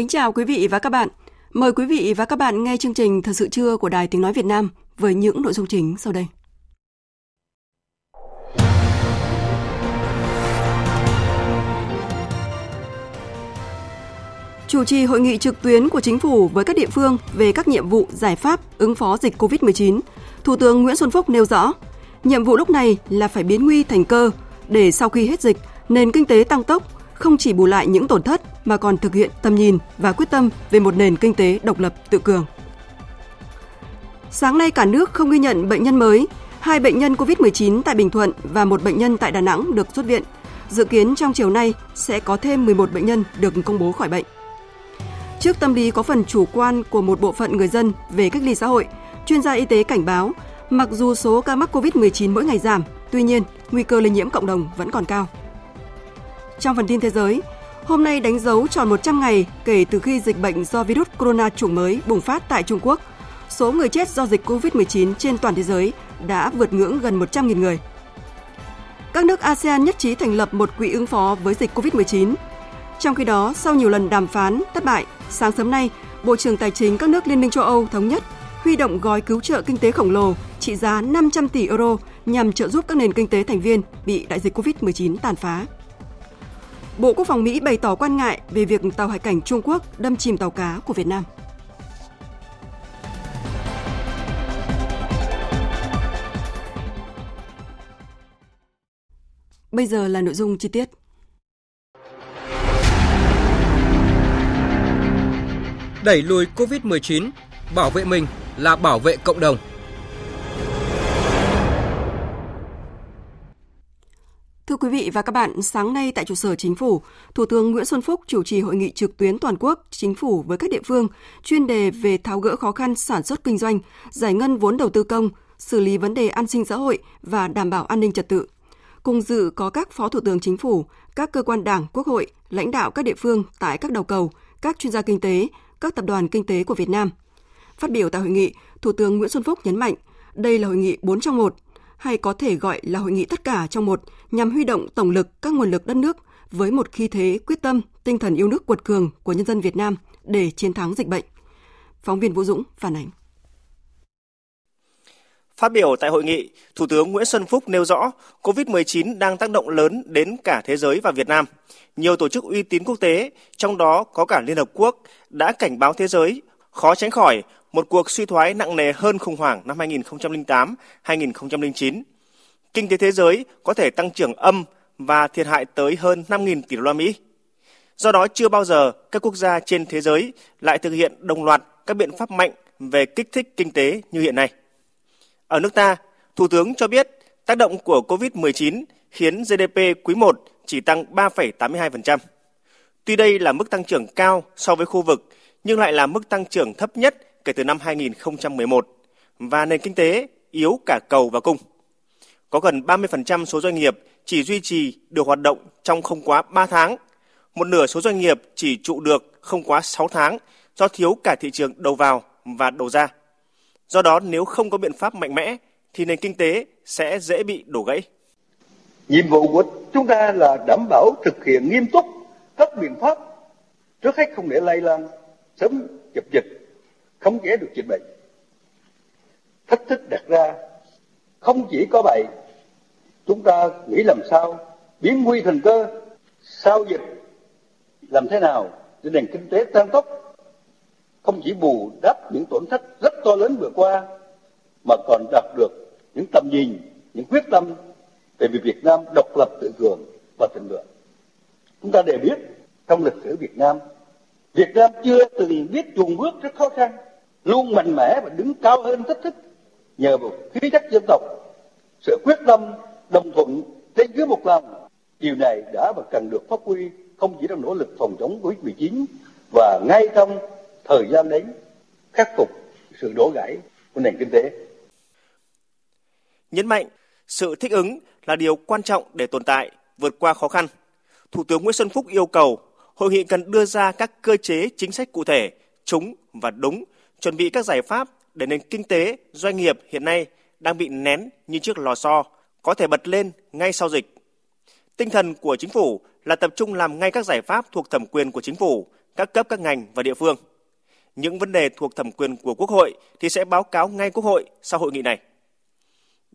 Kính chào quý vị và các bạn. Mời quý vị và các bạn nghe chương trình Thật sự trưa của Đài Tiếng Nói Việt Nam với những nội dung chính sau đây. Chủ trì hội nghị trực tuyến của chính phủ với các địa phương về các nhiệm vụ giải pháp ứng phó dịch COVID-19, Thủ tướng Nguyễn Xuân Phúc nêu rõ, nhiệm vụ lúc này là phải biến nguy thành cơ để sau khi hết dịch, nền kinh tế tăng tốc, không chỉ bù lại những tổn thất mà còn thực hiện tầm nhìn và quyết tâm về một nền kinh tế độc lập tự cường. Sáng nay cả nước không ghi nhận bệnh nhân mới, hai bệnh nhân COVID-19 tại Bình Thuận và một bệnh nhân tại Đà Nẵng được xuất viện. Dự kiến trong chiều nay sẽ có thêm 11 bệnh nhân được công bố khỏi bệnh. Trước tâm lý có phần chủ quan của một bộ phận người dân về cách ly xã hội, chuyên gia y tế cảnh báo, mặc dù số ca mắc COVID-19 mỗi ngày giảm, tuy nhiên nguy cơ lây nhiễm cộng đồng vẫn còn cao. Trong phần tin thế giới, hôm nay đánh dấu tròn 100 ngày kể từ khi dịch bệnh do virus corona chủng mới bùng phát tại Trung Quốc. Số người chết do dịch COVID-19 trên toàn thế giới đã vượt ngưỡng gần 100.000 người. Các nước ASEAN nhất trí thành lập một quỹ ứng phó với dịch COVID-19. Trong khi đó, sau nhiều lần đàm phán thất bại, sáng sớm nay, Bộ trưởng Tài chính các nước Liên minh châu Âu thống nhất huy động gói cứu trợ kinh tế khổng lồ trị giá 500 tỷ euro nhằm trợ giúp các nền kinh tế thành viên bị đại dịch COVID-19 tàn phá. Bộ Quốc phòng Mỹ bày tỏ quan ngại về việc tàu hải cảnh Trung Quốc đâm chìm tàu cá của Việt Nam. Bây giờ là nội dung chi tiết. Đẩy lùi COVID-19, bảo vệ mình là bảo vệ cộng đồng. Thưa quý vị và các bạn, sáng nay tại trụ sở Chính phủ, Thủ tướng Nguyễn Xuân Phúc chủ trì hội nghị trực tuyến toàn quốc Chính phủ với các địa phương chuyên đề về tháo gỡ khó khăn sản xuất kinh doanh, giải ngân vốn đầu tư công, xử lý vấn đề an sinh xã hội và đảm bảo an ninh trật tự. Cùng dự có các Phó Thủ tướng Chính phủ, các cơ quan Đảng, Quốc hội, lãnh đạo các địa phương tại các đầu cầu, các chuyên gia kinh tế, các tập đoàn kinh tế của Việt Nam. Phát biểu tại hội nghị, Thủ tướng Nguyễn Xuân Phúc nhấn mạnh, đây là hội nghị 4 trong 1, hay có thể gọi là hội nghị tất cả trong một nhằm huy động tổng lực các nguồn lực đất nước với một khí thế quyết tâm, tinh thần yêu nước quật cường của nhân dân Việt Nam để chiến thắng dịch bệnh. Phóng viên Vũ Dũng phản ánh. Phát biểu tại hội nghị, Thủ tướng Nguyễn Xuân Phúc nêu rõ COVID-19 đang tác động lớn đến cả thế giới và Việt Nam. Nhiều tổ chức uy tín quốc tế, trong đó có cả Liên Hợp Quốc, đã cảnh báo thế giới khó tránh khỏi một cuộc suy thoái nặng nề hơn khủng hoảng năm 2008-2009. Kinh tế thế giới có thể tăng trưởng âm và thiệt hại tới hơn 5.000 tỷ đô la Mỹ. Do đó chưa bao giờ các quốc gia trên thế giới lại thực hiện đồng loạt các biện pháp mạnh về kích thích kinh tế như hiện nay. Ở nước ta, Thủ tướng cho biết tác động của COVID-19 khiến GDP quý 1 chỉ tăng 3,82%. Tuy đây là mức tăng trưởng cao so với khu vực, nhưng lại là mức tăng trưởng thấp nhất kể từ năm 2011 và nền kinh tế yếu cả cầu và cung. Có gần 30% số doanh nghiệp chỉ duy trì được hoạt động trong không quá 3 tháng. Một nửa số doanh nghiệp chỉ trụ được không quá 6 tháng do thiếu cả thị trường đầu vào và đầu ra. Do đó nếu không có biện pháp mạnh mẽ thì nền kinh tế sẽ dễ bị đổ gãy. Nhiệm vụ của chúng ta là đảm bảo thực hiện nghiêm túc các biện pháp trước hết không để lây lan, sớm dập dịch khống chế được dịch bệnh. Thách thức đặt ra không chỉ có vậy, chúng ta nghĩ làm sao biến nguy thành cơ sau dịch làm thế nào để nền kinh tế tăng tốc không chỉ bù đắp những tổn thất rất to lớn vừa qua mà còn đạt được những tầm nhìn những quyết tâm về việc Việt Nam độc lập tự cường và thịnh vượng. Chúng ta đều biết trong lịch sử Việt Nam, Việt Nam chưa từng biết chuồn bước rất khó khăn, luôn mạnh mẽ và đứng cao hơn thách thức nhờ một khí chất dân tộc, sự quyết tâm, đồng thuận trên dưới một lòng. Điều này đã và cần được phát huy không chỉ trong nỗ lực phòng chống Covid-19 và ngay trong thời gian đến khắc phục sự đổ gãy của nền kinh tế. Nhấn mạnh, sự thích ứng là điều quan trọng để tồn tại, vượt qua khó khăn. Thủ tướng Nguyễn Xuân Phúc yêu cầu hội nghị cần đưa ra các cơ chế chính sách cụ thể, trúng và đúng, chuẩn bị các giải pháp để nền kinh tế, doanh nghiệp hiện nay đang bị nén như chiếc lò xo, có thể bật lên ngay sau dịch. Tinh thần của chính phủ là tập trung làm ngay các giải pháp thuộc thẩm quyền của chính phủ, các cấp các ngành và địa phương. Những vấn đề thuộc thẩm quyền của Quốc hội thì sẽ báo cáo ngay Quốc hội sau hội nghị này.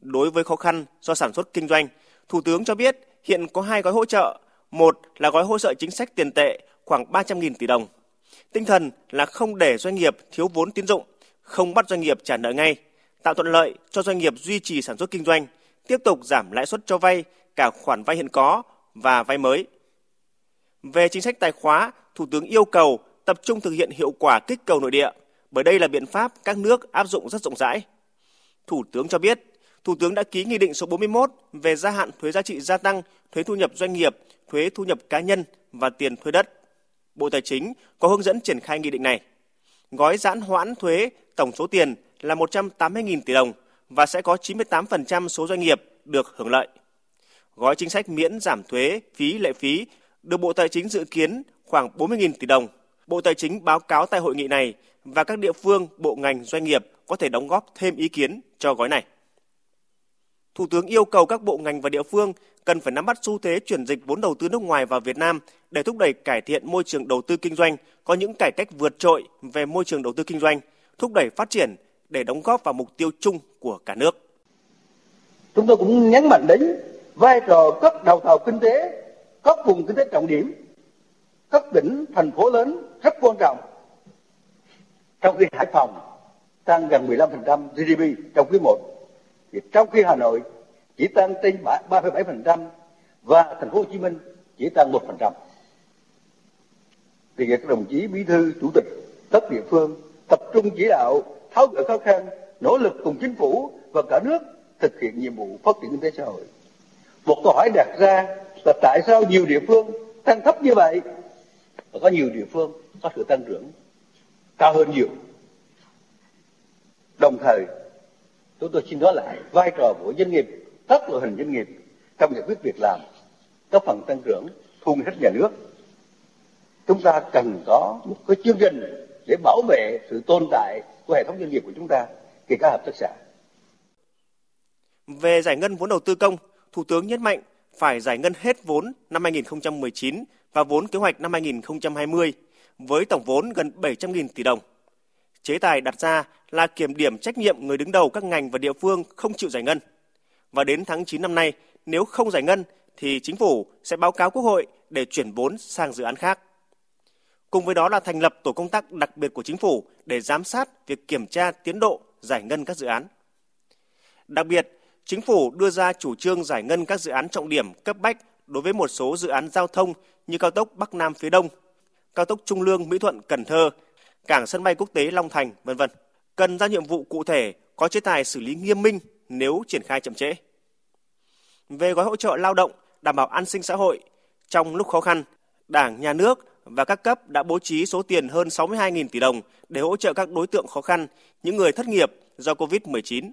Đối với khó khăn do sản xuất kinh doanh, Thủ tướng cho biết hiện có hai gói hỗ trợ. Một là gói hỗ trợ chính sách tiền tệ khoảng 300.000 tỷ đồng. Tinh thần là không để doanh nghiệp thiếu vốn tín dụng, không bắt doanh nghiệp trả nợ ngay, tạo thuận lợi cho doanh nghiệp duy trì sản xuất kinh doanh, tiếp tục giảm lãi suất cho vay cả khoản vay hiện có và vay mới. Về chính sách tài khóa, Thủ tướng yêu cầu tập trung thực hiện hiệu quả kích cầu nội địa, bởi đây là biện pháp các nước áp dụng rất rộng rãi. Thủ tướng cho biết, Thủ tướng đã ký Nghị định số 41 về gia hạn thuế giá trị gia tăng, thuế thu nhập doanh nghiệp, thuế thu nhập cá nhân và tiền thuê đất. Bộ Tài chính có hướng dẫn triển khai nghị định này. Gói giãn hoãn thuế tổng số tiền là 180.000 tỷ đồng và sẽ có 98% số doanh nghiệp được hưởng lợi. Gói chính sách miễn giảm thuế, phí, lệ phí được Bộ Tài chính dự kiến khoảng 40.000 tỷ đồng. Bộ Tài chính báo cáo tại hội nghị này và các địa phương, bộ ngành, doanh nghiệp có thể đóng góp thêm ý kiến cho gói này. Thủ tướng yêu cầu các bộ ngành và địa phương cần phải nắm bắt xu thế chuyển dịch vốn đầu tư nước ngoài vào Việt Nam để thúc đẩy cải thiện môi trường đầu tư kinh doanh, có những cải cách vượt trội về môi trường đầu tư kinh doanh, thúc đẩy phát triển để đóng góp vào mục tiêu chung của cả nước. Chúng tôi cũng nhấn mạnh đến vai trò các đầu tàu kinh tế, các vùng kinh tế trọng điểm, các tỉnh, thành phố lớn rất quan trọng. Trong khi Hải Phòng tăng gần 15% GDP trong quý 1, thì trong khi Hà Nội chỉ tăng trên 3,7% và thành phố Hồ Chí Minh chỉ tăng 1%. Thì các đồng chí bí thư chủ tịch các địa phương tập trung chỉ đạo tháo gỡ khó khăn, nỗ lực cùng chính phủ và cả nước thực hiện nhiệm vụ phát triển kinh tế xã hội. Một câu hỏi đặt ra là tại sao nhiều địa phương tăng thấp như vậy và có nhiều địa phương có sự tăng trưởng cao hơn nhiều. Đồng thời, chúng tôi xin nói lại vai trò của doanh nghiệp, các loại hình doanh nghiệp trong giải quyết việc làm, các phần tăng trưởng thu ngân sách nhà nước. Chúng ta cần có một cái chương trình để bảo vệ sự tồn tại của hệ thống doanh nghiệp của chúng ta, kể cả hợp tác xã. Về giải ngân vốn đầu tư công, Thủ tướng nhấn mạnh phải giải ngân hết vốn năm 2019 và vốn kế hoạch năm 2020 với tổng vốn gần 700.000 tỷ đồng. Chế tài đặt ra là kiểm điểm trách nhiệm người đứng đầu các ngành và địa phương không chịu giải ngân. Và đến tháng 9 năm nay, nếu không giải ngân thì chính phủ sẽ báo cáo Quốc hội để chuyển vốn sang dự án khác. Cùng với đó là thành lập tổ công tác đặc biệt của chính phủ để giám sát việc kiểm tra tiến độ giải ngân các dự án. Đặc biệt, chính phủ đưa ra chủ trương giải ngân các dự án trọng điểm cấp bách đối với một số dự án giao thông như cao tốc Bắc Nam phía Đông, cao tốc Trung Lương Mỹ Thuận Cần Thơ, cảng sân bay quốc tế Long Thành, vân vân. Cần ra nhiệm vụ cụ thể, có chế tài xử lý nghiêm minh nếu triển khai chậm trễ. Về gói hỗ trợ lao động, đảm bảo an sinh xã hội, trong lúc khó khăn, Đảng, Nhà nước và các cấp đã bố trí số tiền hơn 62.000 tỷ đồng để hỗ trợ các đối tượng khó khăn, những người thất nghiệp do COVID-19.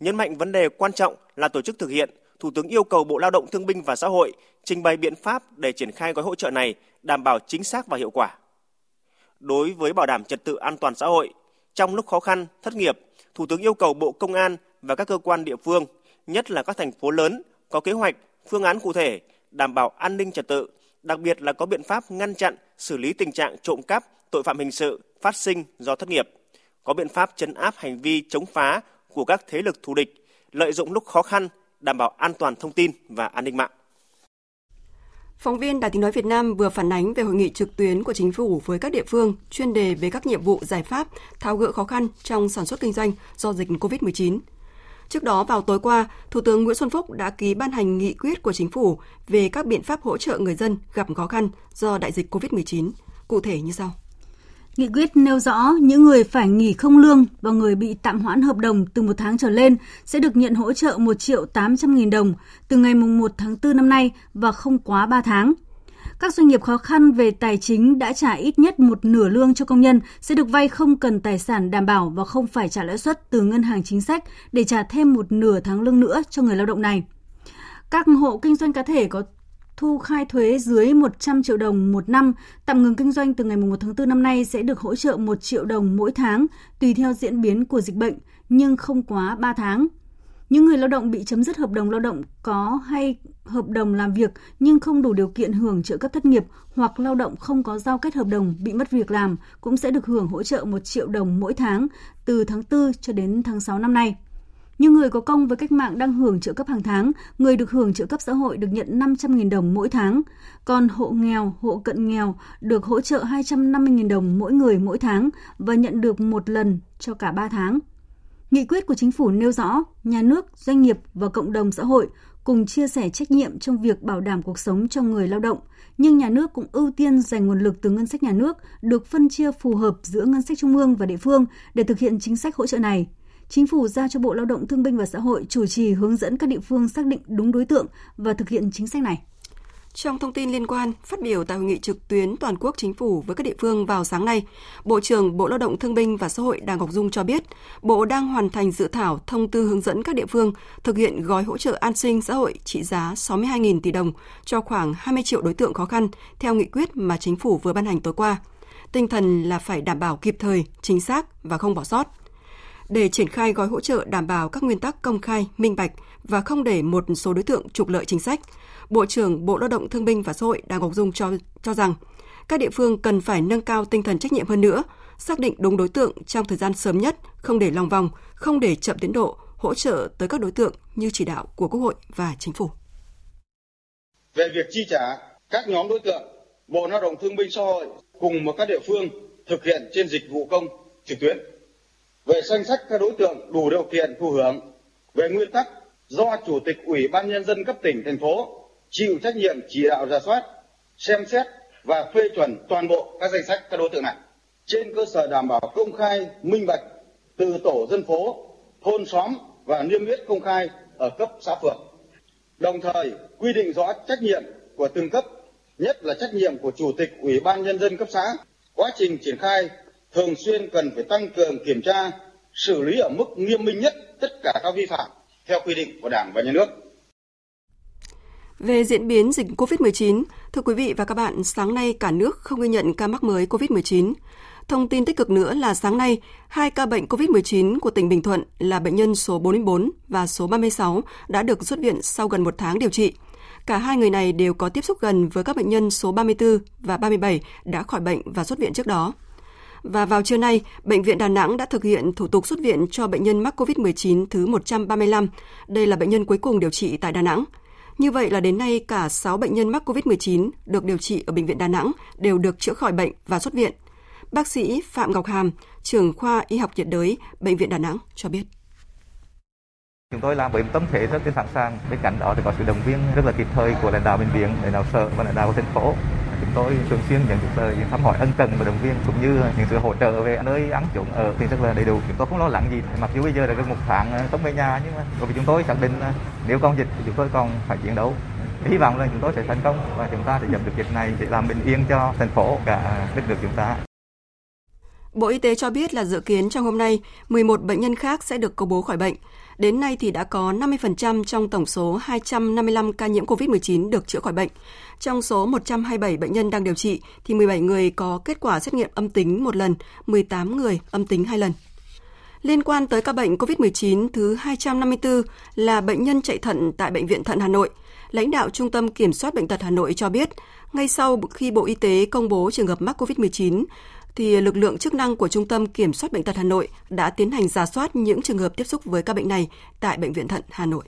Nhấn mạnh vấn đề quan trọng là tổ chức thực hiện, Thủ tướng yêu cầu Bộ Lao động Thương binh và Xã hội trình bày biện pháp để triển khai gói hỗ trợ này đảm bảo chính xác và hiệu quả. Đối với bảo đảm trật tự an toàn xã hội, trong lúc khó khăn, thất nghiệp, Thủ tướng yêu cầu Bộ Công an và các cơ quan địa phương, nhất là các thành phố lớn, có kế hoạch, phương án cụ thể, đảm bảo an ninh trật tự, đặc biệt là có biện pháp ngăn chặn, xử lý tình trạng trộm cắp, tội phạm hình sự phát sinh do thất nghiệp, có biện pháp chấn áp hành vi chống phá của các thế lực thù địch, lợi dụng lúc khó khăn, đảm bảo an toàn thông tin và an ninh mạng. Phóng viên Đài Tiếng Nói Việt Nam vừa phản ánh về hội nghị trực tuyến của chính phủ với các địa phương chuyên đề về các nhiệm vụ giải pháp tháo gỡ khó khăn trong sản xuất kinh doanh do dịch COVID-19. Trước đó vào tối qua, Thủ tướng Nguyễn Xuân Phúc đã ký ban hành nghị quyết của chính phủ về các biện pháp hỗ trợ người dân gặp khó khăn do đại dịch COVID-19. Cụ thể như sau. Nghị quyết nêu rõ những người phải nghỉ không lương và người bị tạm hoãn hợp đồng từ một tháng trở lên sẽ được nhận hỗ trợ 1 triệu 800 nghìn đồng từ ngày 1 tháng 4 năm nay và không quá 3 tháng. Các doanh nghiệp khó khăn về tài chính đã trả ít nhất một nửa lương cho công nhân sẽ được vay không cần tài sản đảm bảo và không phải trả lãi suất từ ngân hàng chính sách để trả thêm một nửa tháng lương nữa cho người lao động này. Các hộ kinh doanh cá thể có thu khai thuế dưới 100 triệu đồng một năm, tạm ngừng kinh doanh từ ngày 1 tháng 4 năm nay sẽ được hỗ trợ 1 triệu đồng mỗi tháng tùy theo diễn biến của dịch bệnh, nhưng không quá 3 tháng. Những người lao động bị chấm dứt hợp đồng lao động có hay hợp đồng làm việc nhưng không đủ điều kiện hưởng trợ cấp thất nghiệp hoặc lao động không có giao kết hợp đồng bị mất việc làm cũng sẽ được hưởng hỗ trợ 1 triệu đồng mỗi tháng từ tháng 4 cho đến tháng 6 năm nay. Như người có công với cách mạng đang hưởng trợ cấp hàng tháng, người được hưởng trợ cấp xã hội được nhận 500.000 đồng mỗi tháng. Còn hộ nghèo, hộ cận nghèo được hỗ trợ 250.000 đồng mỗi người mỗi tháng và nhận được một lần cho cả 3 tháng. Nghị quyết của chính phủ nêu rõ, nhà nước, doanh nghiệp và cộng đồng xã hội cùng chia sẻ trách nhiệm trong việc bảo đảm cuộc sống cho người lao động, nhưng nhà nước cũng ưu tiên dành nguồn lực từ ngân sách nhà nước được phân chia phù hợp giữa ngân sách trung ương và địa phương để thực hiện chính sách hỗ trợ này. Chính phủ giao cho Bộ Lao động Thương binh và Xã hội chủ trì hướng dẫn các địa phương xác định đúng đối tượng và thực hiện chính sách này. Trong thông tin liên quan, phát biểu tại hội nghị trực tuyến toàn quốc chính phủ với các địa phương vào sáng nay, Bộ trưởng Bộ Lao động Thương binh và Xã hội Đào Ngọc Dung cho biết, Bộ đang hoàn thành dự thảo thông tư hướng dẫn các địa phương thực hiện gói hỗ trợ an sinh xã hội trị giá 62.000 tỷ đồng cho khoảng 20 triệu đối tượng khó khăn theo nghị quyết mà chính phủ vừa ban hành tối qua. Tinh thần là phải đảm bảo kịp thời, chính xác và không bỏ sót để triển khai gói hỗ trợ đảm bảo các nguyên tắc công khai, minh bạch và không để một số đối tượng trục lợi chính sách. Bộ trưởng Bộ Lao động Thương binh và Xã hội Đào Ngọc Dung cho cho rằng các địa phương cần phải nâng cao tinh thần trách nhiệm hơn nữa, xác định đúng đối tượng trong thời gian sớm nhất, không để lòng vòng, không để chậm tiến độ, hỗ trợ tới các đối tượng như chỉ đạo của Quốc hội và Chính phủ. Về việc chi trả các nhóm đối tượng, Bộ Lao động Thương binh Xã hội cùng một các địa phương thực hiện trên dịch vụ công trực tuyến. Về danh sách các đối tượng đủ điều kiện thụ hưởng, về nguyên tắc do Chủ tịch Ủy ban Nhân dân cấp tỉnh, thành phố chịu trách nhiệm chỉ đạo ra soát, xem xét và phê chuẩn toàn bộ các danh sách các đối tượng này trên cơ sở đảm bảo công khai, minh bạch từ tổ dân phố, thôn xóm và niêm yết công khai ở cấp xã phường. Đồng thời quy định rõ trách nhiệm của từng cấp, nhất là trách nhiệm của chủ tịch Ủy ban nhân dân cấp xã. Quá trình triển khai thường xuyên cần phải tăng cường kiểm tra, xử lý ở mức nghiêm minh nhất tất cả các vi phạm theo quy định của Đảng và Nhà nước. Về diễn biến dịch COVID-19, thưa quý vị và các bạn, sáng nay cả nước không ghi nhận ca mắc mới COVID-19. Thông tin tích cực nữa là sáng nay, hai ca bệnh COVID-19 của tỉnh Bình Thuận là bệnh nhân số 44 và số 36 đã được xuất viện sau gần một tháng điều trị. Cả hai người này đều có tiếp xúc gần với các bệnh nhân số 34 và 37 đã khỏi bệnh và xuất viện trước đó. Và vào trưa nay, Bệnh viện Đà Nẵng đã thực hiện thủ tục xuất viện cho bệnh nhân mắc COVID-19 thứ 135. Đây là bệnh nhân cuối cùng điều trị tại Đà Nẵng. Như vậy là đến nay cả 6 bệnh nhân mắc COVID-19 được điều trị ở Bệnh viện Đà Nẵng đều được chữa khỏi bệnh và xuất viện. Bác sĩ Phạm Ngọc Hàm, trưởng khoa y học nhiệt đới Bệnh viện Đà Nẵng cho biết. Chúng tôi làm với tâm thế rất sẵn sàng. Bên cạnh đó thì có sự động viên rất là kịp thời của lãnh đạo bệnh viện, lãnh đạo sở và lãnh đạo của thành phố. Chúng tôi thường xuyên nhận được lời thăm hỏi ân cần và động viên cũng như những sự hỗ trợ về nơi ăn chuẩn ở thì rất là đầy đủ. Chúng tôi không lo lắng gì. Mặc dù bây giờ là gần một tháng sống không về nhà nhưng mà bởi vì chúng tôi xác định nếu còn dịch thì chúng tôi còn phải chiến đấu hy vọng là chúng tôi sẽ thành công và chúng ta sẽ dập được dịch này để làm bình yên cho thành phố cả đất nước chúng ta. Bộ Y tế cho biết là dự kiến trong hôm nay, 11 bệnh nhân khác sẽ được công bố khỏi bệnh. Đến nay thì đã có 50% trong tổng số 255 ca nhiễm COVID-19 được chữa khỏi bệnh. Trong số 127 bệnh nhân đang điều trị thì 17 người có kết quả xét nghiệm âm tính một lần, 18 người âm tính hai lần. Liên quan tới ca bệnh COVID-19 thứ 254 là bệnh nhân chạy thận tại Bệnh viện Thận Hà Nội, lãnh đạo Trung tâm Kiểm soát Bệnh tật Hà Nội cho biết, ngay sau khi Bộ Y tế công bố trường hợp mắc COVID-19, thì lực lượng chức năng của Trung tâm Kiểm soát Bệnh tật Hà Nội đã tiến hành giả soát những trường hợp tiếp xúc với ca bệnh này tại Bệnh viện Thận Hà Nội.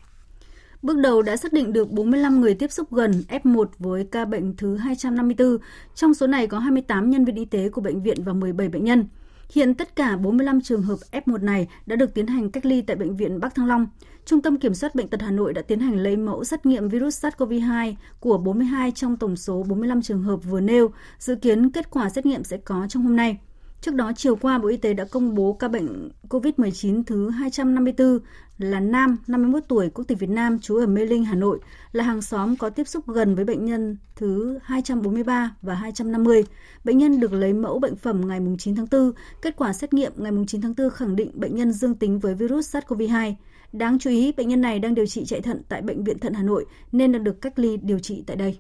Bước đầu đã xác định được 45 người tiếp xúc gần F1 với ca bệnh thứ 254. Trong số này có 28 nhân viên y tế của bệnh viện và 17 bệnh nhân. Hiện tất cả 45 trường hợp F1 này đã được tiến hành cách ly tại Bệnh viện Bắc Thăng Long. Trung tâm Kiểm soát Bệnh tật Hà Nội đã tiến hành lấy mẫu xét nghiệm virus SARS-CoV-2 của 42 trong tổng số 45 trường hợp vừa nêu. Dự kiến kết quả xét nghiệm sẽ có trong hôm nay. Trước đó, chiều qua, Bộ Y tế đã công bố ca bệnh COVID-19 thứ 254 là nam, 51 tuổi, quốc tịch Việt Nam, trú ở Mê Linh, Hà Nội, là hàng xóm có tiếp xúc gần với bệnh nhân thứ 243 và 250. Bệnh nhân được lấy mẫu bệnh phẩm ngày 9 tháng 4. Kết quả xét nghiệm ngày 9 tháng 4 khẳng định bệnh nhân dương tính với virus SARS-CoV-2. Đáng chú ý, bệnh nhân này đang điều trị chạy thận tại Bệnh viện Thận Hà Nội nên đã được cách ly điều trị tại đây.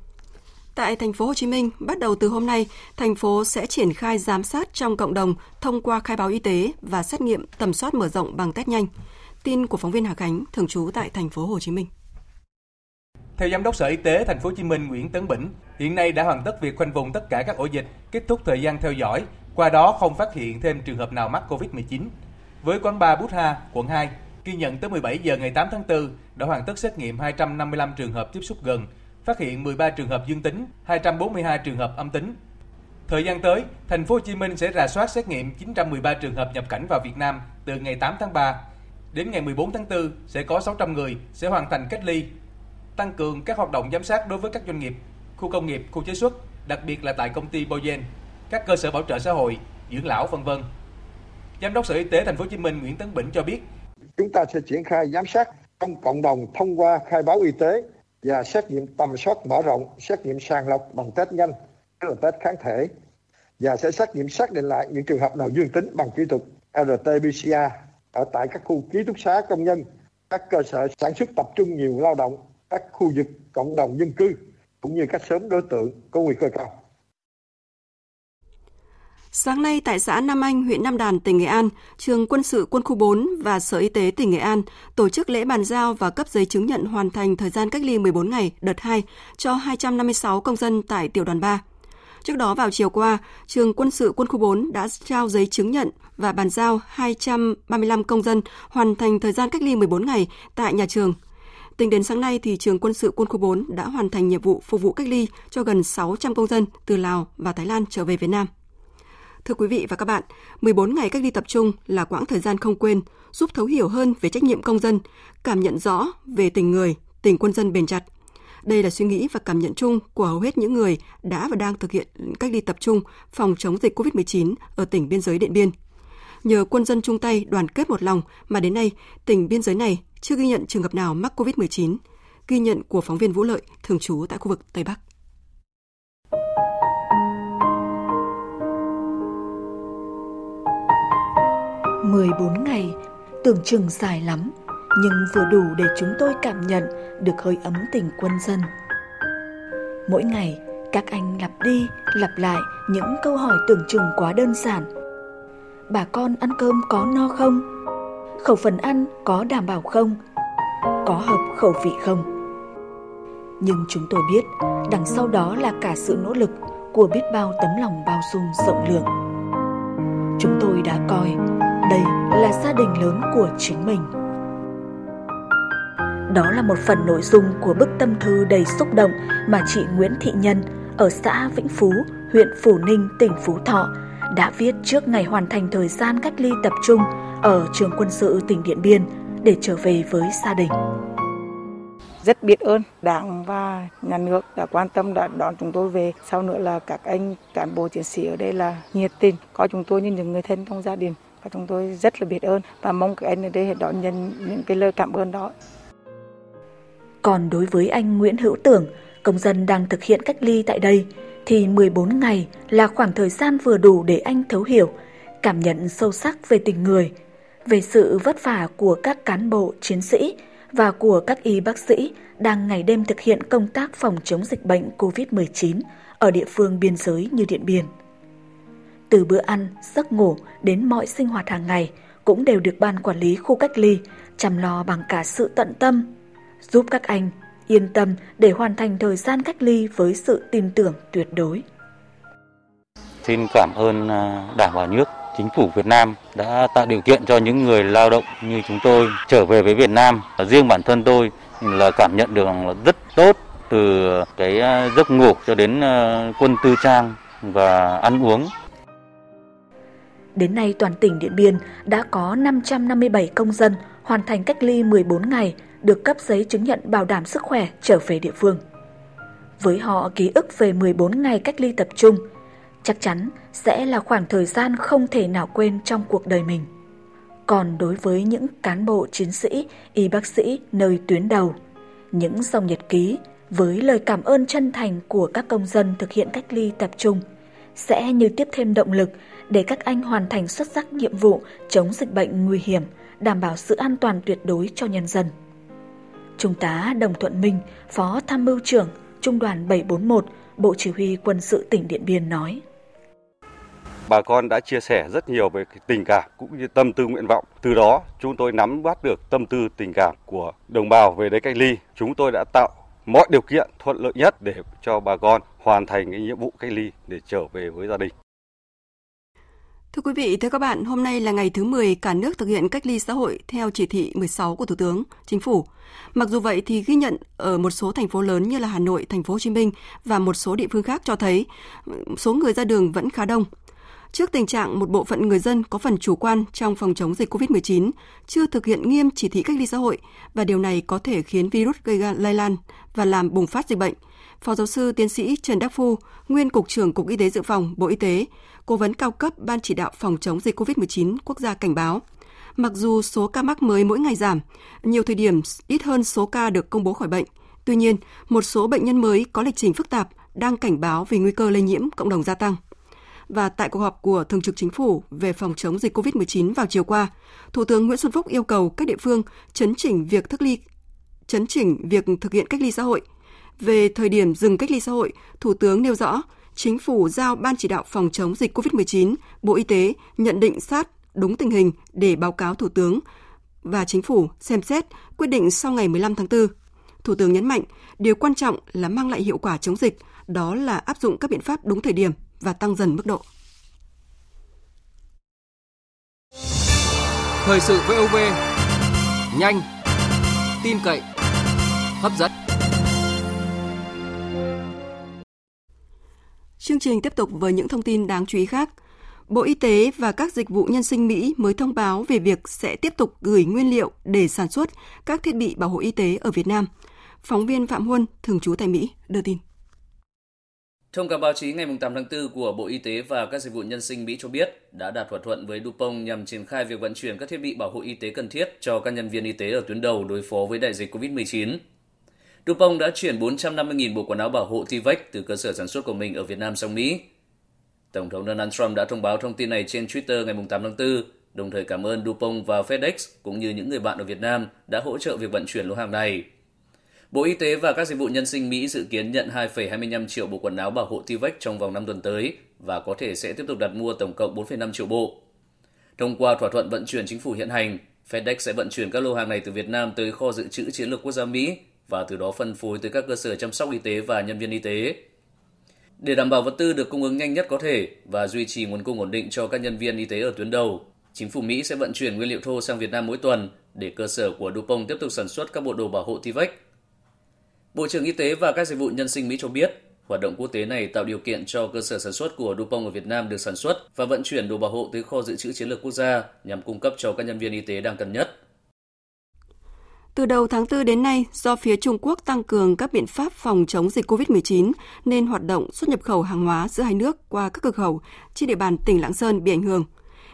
Tại thành phố Hồ Chí Minh, bắt đầu từ hôm nay, thành phố sẽ triển khai giám sát trong cộng đồng thông qua khai báo y tế và xét nghiệm tầm soát mở rộng bằng test nhanh. Tin của phóng viên Hà Khánh, thường trú tại thành phố Hồ Chí Minh. Theo Giám đốc Sở Y tế Thành phố Hồ Chí Minh Nguyễn Tấn Bỉnh, hiện nay đã hoàn tất việc khoanh vùng tất cả các ổ dịch, kết thúc thời gian theo dõi, qua đó không phát hiện thêm trường hợp nào mắc Covid-19. Với quán bar Bút Ha, quận 2, ghi nhận tới 17 giờ ngày 8 tháng 4 đã hoàn tất xét nghiệm 255 trường hợp tiếp xúc gần, phát hiện 13 trường hợp dương tính, 242 trường hợp âm tính. Thời gian tới, thành phố Hồ Chí Minh sẽ rà soát xét nghiệm 913 trường hợp nhập cảnh vào Việt Nam từ ngày 8 tháng 3 đến ngày 14 tháng 4 sẽ có 600 người sẽ hoàn thành cách ly. Tăng cường các hoạt động giám sát đối với các doanh nghiệp, khu công nghiệp, khu chế xuất, đặc biệt là tại công ty Boyen, các cơ sở bảo trợ xã hội, dưỡng lão vân vân. Giám đốc Sở Y tế Thành phố Hồ Chí Minh Nguyễn Tấn Bỉnh cho biết, chúng ta sẽ triển khai giám sát trong cộng đồng thông qua khai báo y tế và xét nghiệm tầm soát mở rộng, xét nghiệm sàng lọc bằng test nhanh, tức là test kháng thể và sẽ xét nghiệm xác định lại những trường hợp nào dương tính bằng kỹ thuật RT-PCR ở tại các khu ký túc xá công nhân, các cơ sở sản xuất tập trung nhiều lao động, các khu vực cộng đồng dân cư cũng như các xóm đối tượng có nguy cơ cao. Sáng nay tại xã Nam Anh, huyện Nam Đàn, tỉnh Nghệ An, trường quân sự quân khu 4 và Sở Y tế tỉnh Nghệ An tổ chức lễ bàn giao và cấp giấy chứng nhận hoàn thành thời gian cách ly 14 ngày đợt 2 cho 256 công dân tại tiểu đoàn 3. Trước đó vào chiều qua, trường quân sự quân khu 4 đã trao giấy chứng nhận và bàn giao 235 công dân hoàn thành thời gian cách ly 14 ngày tại nhà trường. Tính đến sáng nay thì trường quân sự quân khu 4 đã hoàn thành nhiệm vụ phục vụ cách ly cho gần 600 công dân từ Lào và Thái Lan trở về Việt Nam. Thưa quý vị và các bạn, 14 ngày cách ly tập trung là quãng thời gian không quên, giúp thấu hiểu hơn về trách nhiệm công dân, cảm nhận rõ về tình người, tình quân dân bền chặt. Đây là suy nghĩ và cảm nhận chung của hầu hết những người đã và đang thực hiện cách ly tập trung phòng chống dịch COVID-19 ở tỉnh biên giới Điện Biên. Nhờ quân dân chung tay đoàn kết một lòng mà đến nay, tỉnh biên giới này chưa ghi nhận trường hợp nào mắc COVID-19. Ghi nhận của phóng viên Vũ Lợi, thường trú tại khu vực Tây Bắc. 14 ngày, tưởng chừng dài lắm, nhưng vừa đủ để chúng tôi cảm nhận được hơi ấm tình quân dân. Mỗi ngày, các anh lặp đi, lặp lại những câu hỏi tưởng chừng quá đơn giản. Bà con ăn cơm có no không? Khẩu phần ăn có đảm bảo không? Có hợp khẩu vị không? Nhưng chúng tôi biết, đằng sau đó là cả sự nỗ lực của biết bao tấm lòng bao dung rộng lượng. Chúng tôi đã coi đây là gia đình lớn của chính mình đó là một phần nội dung của bức tâm thư đầy xúc động mà chị Nguyễn Thị Nhân ở xã Vĩnh Phú, huyện Phú Ninh, tỉnh Phú Thọ đã viết trước ngày hoàn thành thời gian cách ly tập trung ở trường quân sự tỉnh Điện Biên để trở về với gia đình. Rất biết ơn Đảng và nhà nước đã quan tâm đã đón chúng tôi về. Sau nữa là các anh cán bộ chiến sĩ ở đây là nhiệt tình, coi chúng tôi như những người thân trong gia đình và chúng tôi rất là biết ơn và mong các anh ở đây đón nhận những cái lời cảm ơn đó. Còn đối với anh Nguyễn Hữu Tưởng, công dân đang thực hiện cách ly tại đây, thì 14 ngày là khoảng thời gian vừa đủ để anh thấu hiểu, cảm nhận sâu sắc về tình người, về sự vất vả của các cán bộ, chiến sĩ và của các y bác sĩ đang ngày đêm thực hiện công tác phòng chống dịch bệnh COVID-19 ở địa phương biên giới như Điện Biên. Từ bữa ăn, giấc ngủ đến mọi sinh hoạt hàng ngày cũng đều được ban quản lý khu cách ly chăm lo bằng cả sự tận tâm, giúp các anh yên tâm để hoàn thành thời gian cách ly với sự tin tưởng tuyệt đối. Xin cảm ơn à, Đảng và nước, chính phủ Việt Nam đã tạo điều kiện cho những người lao động như chúng tôi trở về với Việt Nam. Riêng bản thân tôi là cảm nhận được rất tốt từ cái à, giấc ngủ cho đến à, quân tư trang và ăn uống Đến nay toàn tỉnh Điện Biên đã có 557 công dân hoàn thành cách ly 14 ngày được cấp giấy chứng nhận bảo đảm sức khỏe trở về địa phương. Với họ ký ức về 14 ngày cách ly tập trung chắc chắn sẽ là khoảng thời gian không thể nào quên trong cuộc đời mình. Còn đối với những cán bộ chiến sĩ, y bác sĩ nơi tuyến đầu, những dòng nhật ký với lời cảm ơn chân thành của các công dân thực hiện cách ly tập trung sẽ như tiếp thêm động lực để các anh hoàn thành xuất sắc nhiệm vụ chống dịch bệnh nguy hiểm, đảm bảo sự an toàn tuyệt đối cho nhân dân. Trung tá Đồng Thuận Minh, Phó Tham mưu trưởng Trung đoàn 741, Bộ Chỉ huy Quân sự tỉnh Điện Biên nói. Bà con đã chia sẻ rất nhiều về tình cảm cũng như tâm tư nguyện vọng. Từ đó chúng tôi nắm bắt được tâm tư tình cảm của đồng bào về đây cách ly. Chúng tôi đã tạo mọi điều kiện thuận lợi nhất để cho bà con hoàn thành cái nhiệm vụ cách ly để trở về với gia đình. Thưa quý vị, thưa các bạn, hôm nay là ngày thứ 10 cả nước thực hiện cách ly xã hội theo chỉ thị 16 của Thủ tướng Chính phủ. Mặc dù vậy thì ghi nhận ở một số thành phố lớn như là Hà Nội, Thành phố Hồ Chí Minh và một số địa phương khác cho thấy số người ra đường vẫn khá đông. Trước tình trạng một bộ phận người dân có phần chủ quan trong phòng chống dịch COVID-19, chưa thực hiện nghiêm chỉ thị cách ly xã hội và điều này có thể khiến virus gây lây lan và làm bùng phát dịch bệnh. Phó giáo sư tiến sĩ Trần Đắc Phu, nguyên cục trưởng Cục Y tế Dự phòng Bộ Y tế, cố vấn cao cấp Ban chỉ đạo phòng chống dịch COVID-19 quốc gia cảnh báo, mặc dù số ca mắc mới mỗi ngày giảm, nhiều thời điểm ít hơn số ca được công bố khỏi bệnh. Tuy nhiên, một số bệnh nhân mới có lịch trình phức tạp đang cảnh báo về nguy cơ lây nhiễm cộng đồng gia tăng. Và tại cuộc họp của Thường trực Chính phủ về phòng chống dịch COVID-19 vào chiều qua, Thủ tướng Nguyễn Xuân Phúc yêu cầu các địa phương chấn chỉnh việc thức ly chấn chỉnh việc thực hiện cách ly xã hội. Về thời điểm dừng cách ly xã hội, Thủ tướng nêu rõ, Chính phủ giao Ban chỉ đạo phòng chống dịch COVID-19, Bộ Y tế nhận định sát đúng tình hình để báo cáo Thủ tướng và Chính phủ xem xét quyết định sau ngày 15 tháng 4. Thủ tướng nhấn mạnh, điều quan trọng là mang lại hiệu quả chống dịch, đó là áp dụng các biện pháp đúng thời điểm và tăng dần mức độ. Thời sự VOV nhanh, tin cậy, hấp dẫn. Chương trình tiếp tục với những thông tin đáng chú ý khác. Bộ Y tế và các dịch vụ nhân sinh Mỹ mới thông báo về việc sẽ tiếp tục gửi nguyên liệu để sản xuất các thiết bị bảo hộ y tế ở Việt Nam. Phóng viên Phạm Huân, thường trú tại Mỹ, đưa tin. Thông cáo báo chí ngày 8 tháng 4 của Bộ Y tế và các dịch vụ nhân sinh Mỹ cho biết đã đạt thỏa thuận với DuPont nhằm triển khai việc vận chuyển các thiết bị bảo hộ y tế cần thiết cho các nhân viên y tế ở tuyến đầu đối phó với đại dịch COVID-19. DuPont đã chuyển 450.000 bộ quần áo bảo hộ T-Vex từ cơ sở sản xuất của mình ở Việt Nam sang Mỹ. Tổng thống Donald Trump đã thông báo thông tin này trên Twitter ngày 8 tháng 4, đồng thời cảm ơn DuPont và FedEx cũng như những người bạn ở Việt Nam đã hỗ trợ việc vận chuyển lô hàng này. Bộ Y tế và các dịch vụ nhân sinh Mỹ dự kiến nhận 2,25 triệu bộ quần áo bảo hộ T-Vex trong vòng 5 tuần tới và có thể sẽ tiếp tục đặt mua tổng cộng 4,5 triệu bộ. Thông qua thỏa thuận vận chuyển chính phủ hiện hành, FedEx sẽ vận chuyển các lô hàng này từ Việt Nam tới kho dự trữ chiến lược quốc gia Mỹ và từ đó phân phối tới các cơ sở chăm sóc y tế và nhân viên y tế. Để đảm bảo vật tư được cung ứng nhanh nhất có thể và duy trì nguồn cung ổn định cho các nhân viên y tế ở tuyến đầu, chính phủ Mỹ sẽ vận chuyển nguyên liệu thô sang Việt Nam mỗi tuần để cơ sở của DuPont tiếp tục sản xuất các bộ đồ bảo hộ T-Vex. Bộ trưởng Y tế và các dịch vụ nhân sinh Mỹ cho biết, hoạt động quốc tế này tạo điều kiện cho cơ sở sản xuất của Dupont ở Việt Nam được sản xuất và vận chuyển đồ bảo hộ tới kho dự trữ chiến lược quốc gia nhằm cung cấp cho các nhân viên y tế đang cần nhất. Từ đầu tháng 4 đến nay, do phía Trung Quốc tăng cường các biện pháp phòng chống dịch COVID-19 nên hoạt động xuất nhập khẩu hàng hóa giữa hai nước qua các cửa khẩu trên địa bàn tỉnh Lạng Sơn bị ảnh hưởng.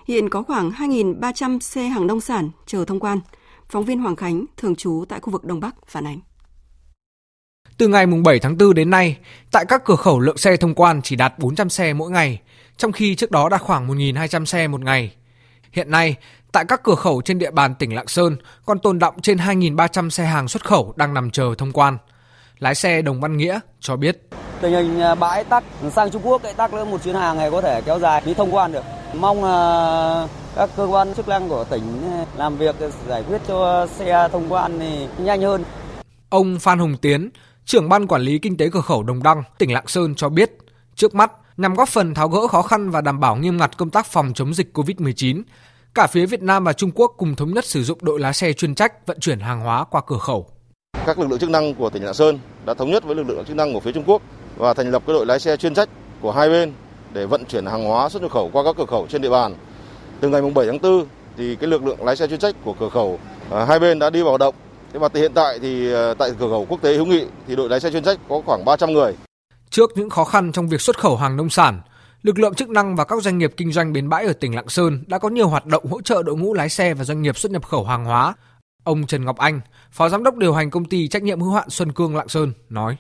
Hiện có khoảng 2.300 xe hàng nông sản chờ thông quan. Phóng viên Hoàng Khánh, thường trú tại khu vực Đông Bắc, phản ánh. Từ ngày 7 tháng 4 đến nay, tại các cửa khẩu lượng xe thông quan chỉ đạt 400 xe mỗi ngày, trong khi trước đó đạt khoảng 1.200 xe một ngày. Hiện nay, tại các cửa khẩu trên địa bàn tỉnh Lạng Sơn còn tồn động trên 2.300 xe hàng xuất khẩu đang nằm chờ thông quan. Lái xe Đồng Văn Nghĩa cho biết. Tình hình à, bãi tắc sang Trung Quốc tắc nữa một chuyến hàng này có thể kéo dài đi thông quan được. Mong à, các cơ quan chức năng của tỉnh làm việc giải quyết cho xe thông quan thì nhanh hơn. Ông Phan Hùng Tiến, trưởng ban quản lý kinh tế cửa khẩu Đồng Đăng, tỉnh Lạng Sơn cho biết, trước mắt nhằm góp phần tháo gỡ khó khăn và đảm bảo nghiêm ngặt công tác phòng chống dịch COVID-19, cả phía Việt Nam và Trung Quốc cùng thống nhất sử dụng đội lái xe chuyên trách vận chuyển hàng hóa qua cửa khẩu. Các lực lượng chức năng của tỉnh Lạng Sơn đã thống nhất với lực lượng chức năng của phía Trung Quốc và thành lập cái đội lái xe chuyên trách của hai bên để vận chuyển hàng hóa xuất nhập khẩu qua các cửa khẩu trên địa bàn Từ ngày 7 tháng 4 thì cái lực lượng lái xe chuyên trách của cửa khẩu à, hai bên đã đi vào hoạt động. Thế mà hiện tại thì à, tại cửa khẩu quốc tế hữu nghị thì đội lái xe chuyên trách có khoảng 300 người. Trước những khó khăn trong việc xuất khẩu hàng nông sản, lực lượng chức năng và các doanh nghiệp kinh doanh bến bãi ở tỉnh Lạng Sơn đã có nhiều hoạt động hỗ trợ đội ngũ lái xe và doanh nghiệp xuất nhập khẩu hàng hóa. Ông Trần Ngọc Anh, Phó Giám đốc điều hành công ty trách nhiệm hữu hạn Xuân Cương Lạng Sơn nói.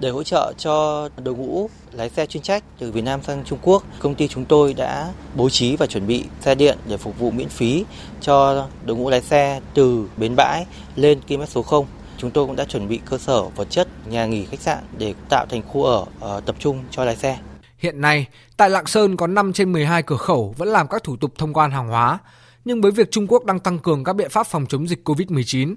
Để hỗ trợ cho đội ngũ lái xe chuyên trách từ Việt Nam sang Trung Quốc, công ty chúng tôi đã bố trí và chuẩn bị xe điện để phục vụ miễn phí cho đội ngũ lái xe từ bến bãi lên km số 0. Chúng tôi cũng đã chuẩn bị cơ sở vật chất, nhà nghỉ khách sạn để tạo thành khu ở uh, tập trung cho lái xe. Hiện nay, tại Lạng Sơn có 5 trên 12 cửa khẩu vẫn làm các thủ tục thông quan hàng hóa, nhưng với việc Trung Quốc đang tăng cường các biện pháp phòng chống dịch COVID-19,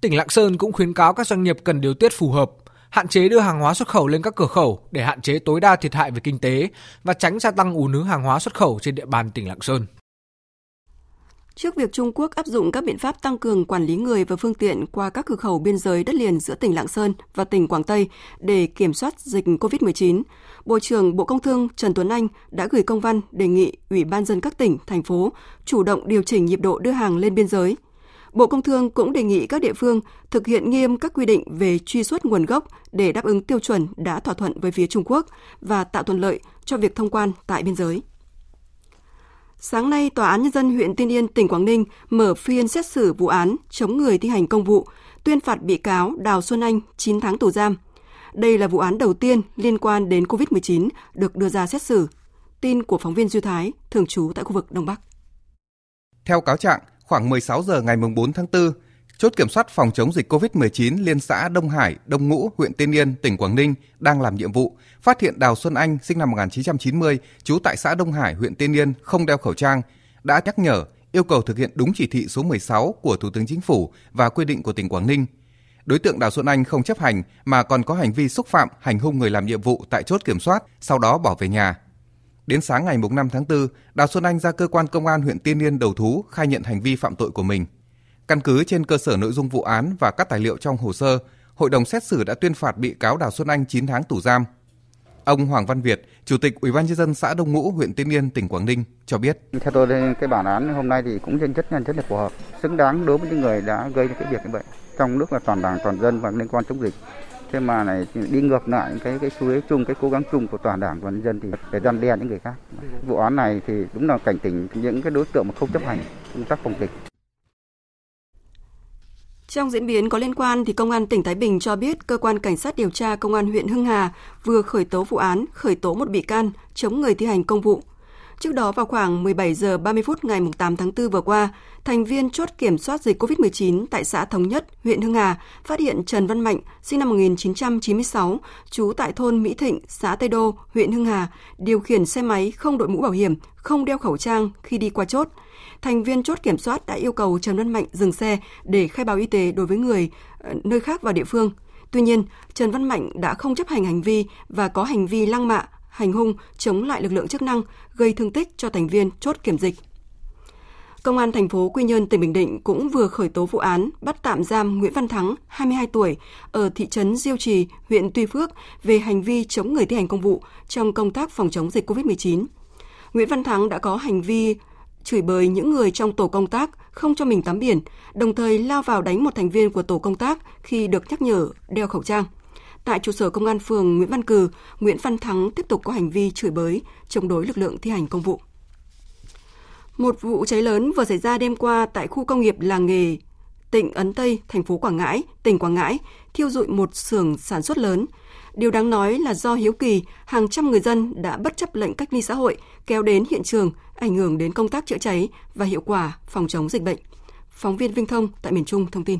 tỉnh Lạng Sơn cũng khuyến cáo các doanh nghiệp cần điều tiết phù hợp, hạn chế đưa hàng hóa xuất khẩu lên các cửa khẩu để hạn chế tối đa thiệt hại về kinh tế và tránh gia tăng ùn ứ hàng hóa xuất khẩu trên địa bàn tỉnh Lạng Sơn. Trước việc Trung Quốc áp dụng các biện pháp tăng cường quản lý người và phương tiện qua các cửa khẩu biên giới đất liền giữa tỉnh Lạng Sơn và tỉnh Quảng Tây để kiểm soát dịch COVID-19, Bộ trưởng Bộ Công Thương Trần Tuấn Anh đã gửi công văn đề nghị Ủy ban dân các tỉnh, thành phố chủ động điều chỉnh nhịp độ đưa hàng lên biên giới. Bộ Công Thương cũng đề nghị các địa phương thực hiện nghiêm các quy định về truy xuất nguồn gốc để đáp ứng tiêu chuẩn đã thỏa thuận với phía Trung Quốc và tạo thuận lợi cho việc thông quan tại biên giới. Sáng nay, Tòa án Nhân dân huyện Tiên Yên, tỉnh Quảng Ninh mở phiên xét xử vụ án chống người thi hành công vụ, tuyên phạt bị cáo Đào Xuân Anh 9 tháng tù giam. Đây là vụ án đầu tiên liên quan đến COVID-19 được đưa ra xét xử. Tin của phóng viên Duy Thái, thường trú tại khu vực Đông Bắc. Theo cáo trạng, khoảng 16 giờ ngày 4 tháng 4, chốt kiểm soát phòng chống dịch COVID-19 liên xã Đông Hải, Đông Ngũ, huyện Tiên Yên, tỉnh Quảng Ninh đang làm nhiệm vụ, phát hiện Đào Xuân Anh sinh năm 1990, trú tại xã Đông Hải, huyện Tiên Yên không đeo khẩu trang, đã nhắc nhở, yêu cầu thực hiện đúng chỉ thị số 16 của Thủ tướng Chính phủ và quy định của tỉnh Quảng Ninh. Đối tượng Đào Xuân Anh không chấp hành mà còn có hành vi xúc phạm, hành hung người làm nhiệm vụ tại chốt kiểm soát, sau đó bỏ về nhà. Đến sáng ngày 5 tháng 4, Đào Xuân Anh ra cơ quan công an huyện Tiên Yên đầu thú khai nhận hành vi phạm tội của mình. Căn cứ trên cơ sở nội dung vụ án và các tài liệu trong hồ sơ, hội đồng xét xử đã tuyên phạt bị cáo Đào Xuân Anh 9 tháng tù giam. Ông Hoàng Văn Việt, Chủ tịch Ủy ban nhân dân xã Đông Ngũ, huyện Tiên Yên, tỉnh Quảng Ninh cho biết: Theo tôi cái bản án hôm nay thì cũng rất nhân rất là phù hợp, xứng đáng đối với những người đã gây ra cái việc như vậy. Trong nước là toàn đảng toàn dân và liên quan chống dịch. Thế mà này đi ngược lại cái cái xu thế chung, cái cố gắng chung của toàn đảng toàn dân thì để răn đe những người khác. Vụ án này thì đúng là cảnh tỉnh những cái đối tượng mà không chấp hành công tác phòng dịch. Trong diễn biến có liên quan thì Công an tỉnh Thái Bình cho biết cơ quan cảnh sát điều tra Công an huyện Hưng Hà vừa khởi tố vụ án, khởi tố một bị can chống người thi hành công vụ. Trước đó vào khoảng 17 giờ 30 phút ngày 8 tháng 4 vừa qua, thành viên chốt kiểm soát dịch COVID-19 tại xã Thống Nhất, huyện Hưng Hà phát hiện Trần Văn Mạnh, sinh năm 1996, trú tại thôn Mỹ Thịnh, xã Tây Đô, huyện Hưng Hà, điều khiển xe máy không đội mũ bảo hiểm, không đeo khẩu trang khi đi qua chốt. Thành viên chốt kiểm soát đã yêu cầu Trần Văn Mạnh dừng xe để khai báo y tế đối với người ờ, nơi khác vào địa phương. Tuy nhiên, Trần Văn Mạnh đã không chấp hành hành vi và có hành vi lăng mạ, hành hung, chống lại lực lượng chức năng, gây thương tích cho thành viên chốt kiểm dịch. Công an thành phố Quy Nhơn, tỉnh Bình Định cũng vừa khởi tố vụ án bắt tạm giam Nguyễn Văn Thắng, 22 tuổi, ở thị trấn Diêu Trì, huyện Tuy Phước về hành vi chống người thi hành công vụ trong công tác phòng chống dịch COVID-19. Nguyễn Văn Thắng đã có hành vi chửi bới những người trong tổ công tác không cho mình tắm biển, đồng thời lao vào đánh một thành viên của tổ công tác khi được nhắc nhở đeo khẩu trang. Tại trụ sở công an phường Nguyễn Văn Cừ, Nguyễn Văn Thắng tiếp tục có hành vi chửi bới, chống đối lực lượng thi hành công vụ. Một vụ cháy lớn vừa xảy ra đêm qua tại khu công nghiệp làng nghề tỉnh Ấn Tây, thành phố Quảng Ngãi, tỉnh Quảng Ngãi, thiêu dụi một xưởng sản xuất lớn. Điều đáng nói là do hiếu kỳ, hàng trăm người dân đã bất chấp lệnh cách ly xã hội, kéo đến hiện trường, ảnh hưởng đến công tác chữa cháy và hiệu quả phòng chống dịch bệnh. Phóng viên Vinh Thông tại miền Trung thông tin.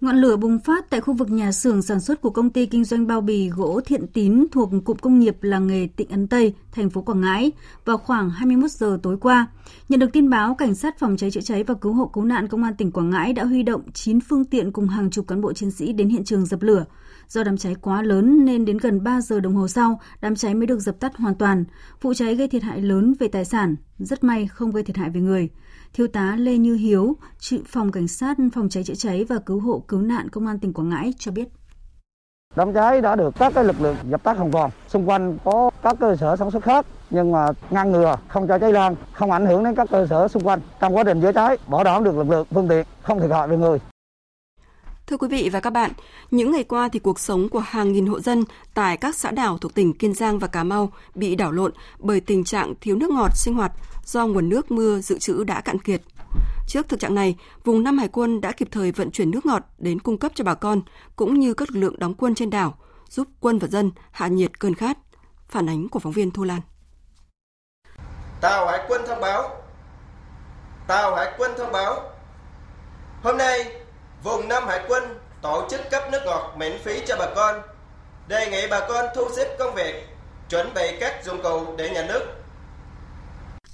Ngọn lửa bùng phát tại khu vực nhà xưởng sản xuất của công ty kinh doanh bao bì gỗ Thiện Tín thuộc cụm công nghiệp làng nghề Tịnh Ấn Tây, thành phố Quảng Ngãi vào khoảng 21 giờ tối qua. Nhận được tin báo, cảnh sát phòng cháy chữa cháy và cứu hộ cứu nạn công an tỉnh Quảng Ngãi đã huy động 9 phương tiện cùng hàng chục cán bộ chiến sĩ đến hiện trường dập lửa. Do đám cháy quá lớn nên đến gần 3 giờ đồng hồ sau, đám cháy mới được dập tắt hoàn toàn. Vụ cháy gây thiệt hại lớn về tài sản, rất may không gây thiệt hại về người. Thiếu tá Lê Như Hiếu, trị phòng cảnh sát phòng cháy chữa cháy và cứu hộ cứu nạn công an tỉnh Quảng Ngãi cho biết. Đám cháy đã được các cái lực lượng dập tắt hoàn toàn. Xung quanh có các cơ sở sản xuất khác nhưng mà ngăn ngừa không cho cháy lan, không ảnh hưởng đến các cơ sở xung quanh. Trong quá trình chữa cháy, bảo đảm được lực lượng phương tiện, không thiệt hại về người. Thưa quý vị và các bạn, những ngày qua thì cuộc sống của hàng nghìn hộ dân tại các xã đảo thuộc tỉnh Kiên Giang và Cà Mau bị đảo lộn bởi tình trạng thiếu nước ngọt sinh hoạt do nguồn nước mưa dự trữ đã cạn kiệt. Trước thực trạng này, vùng Nam Hải quân đã kịp thời vận chuyển nước ngọt đến cung cấp cho bà con cũng như các lực lượng đóng quân trên đảo, giúp quân và dân hạ nhiệt cơn khát. Phản ánh của phóng viên Thu Lan. Tàu Hải quân thông báo. Tàu Hải quân thông báo. Hôm nay, vùng Nam Hải quân tổ chức cấp nước ngọt miễn phí cho bà con. Đề nghị bà con thu xếp công việc, chuẩn bị các dụng cụ để nhà nước.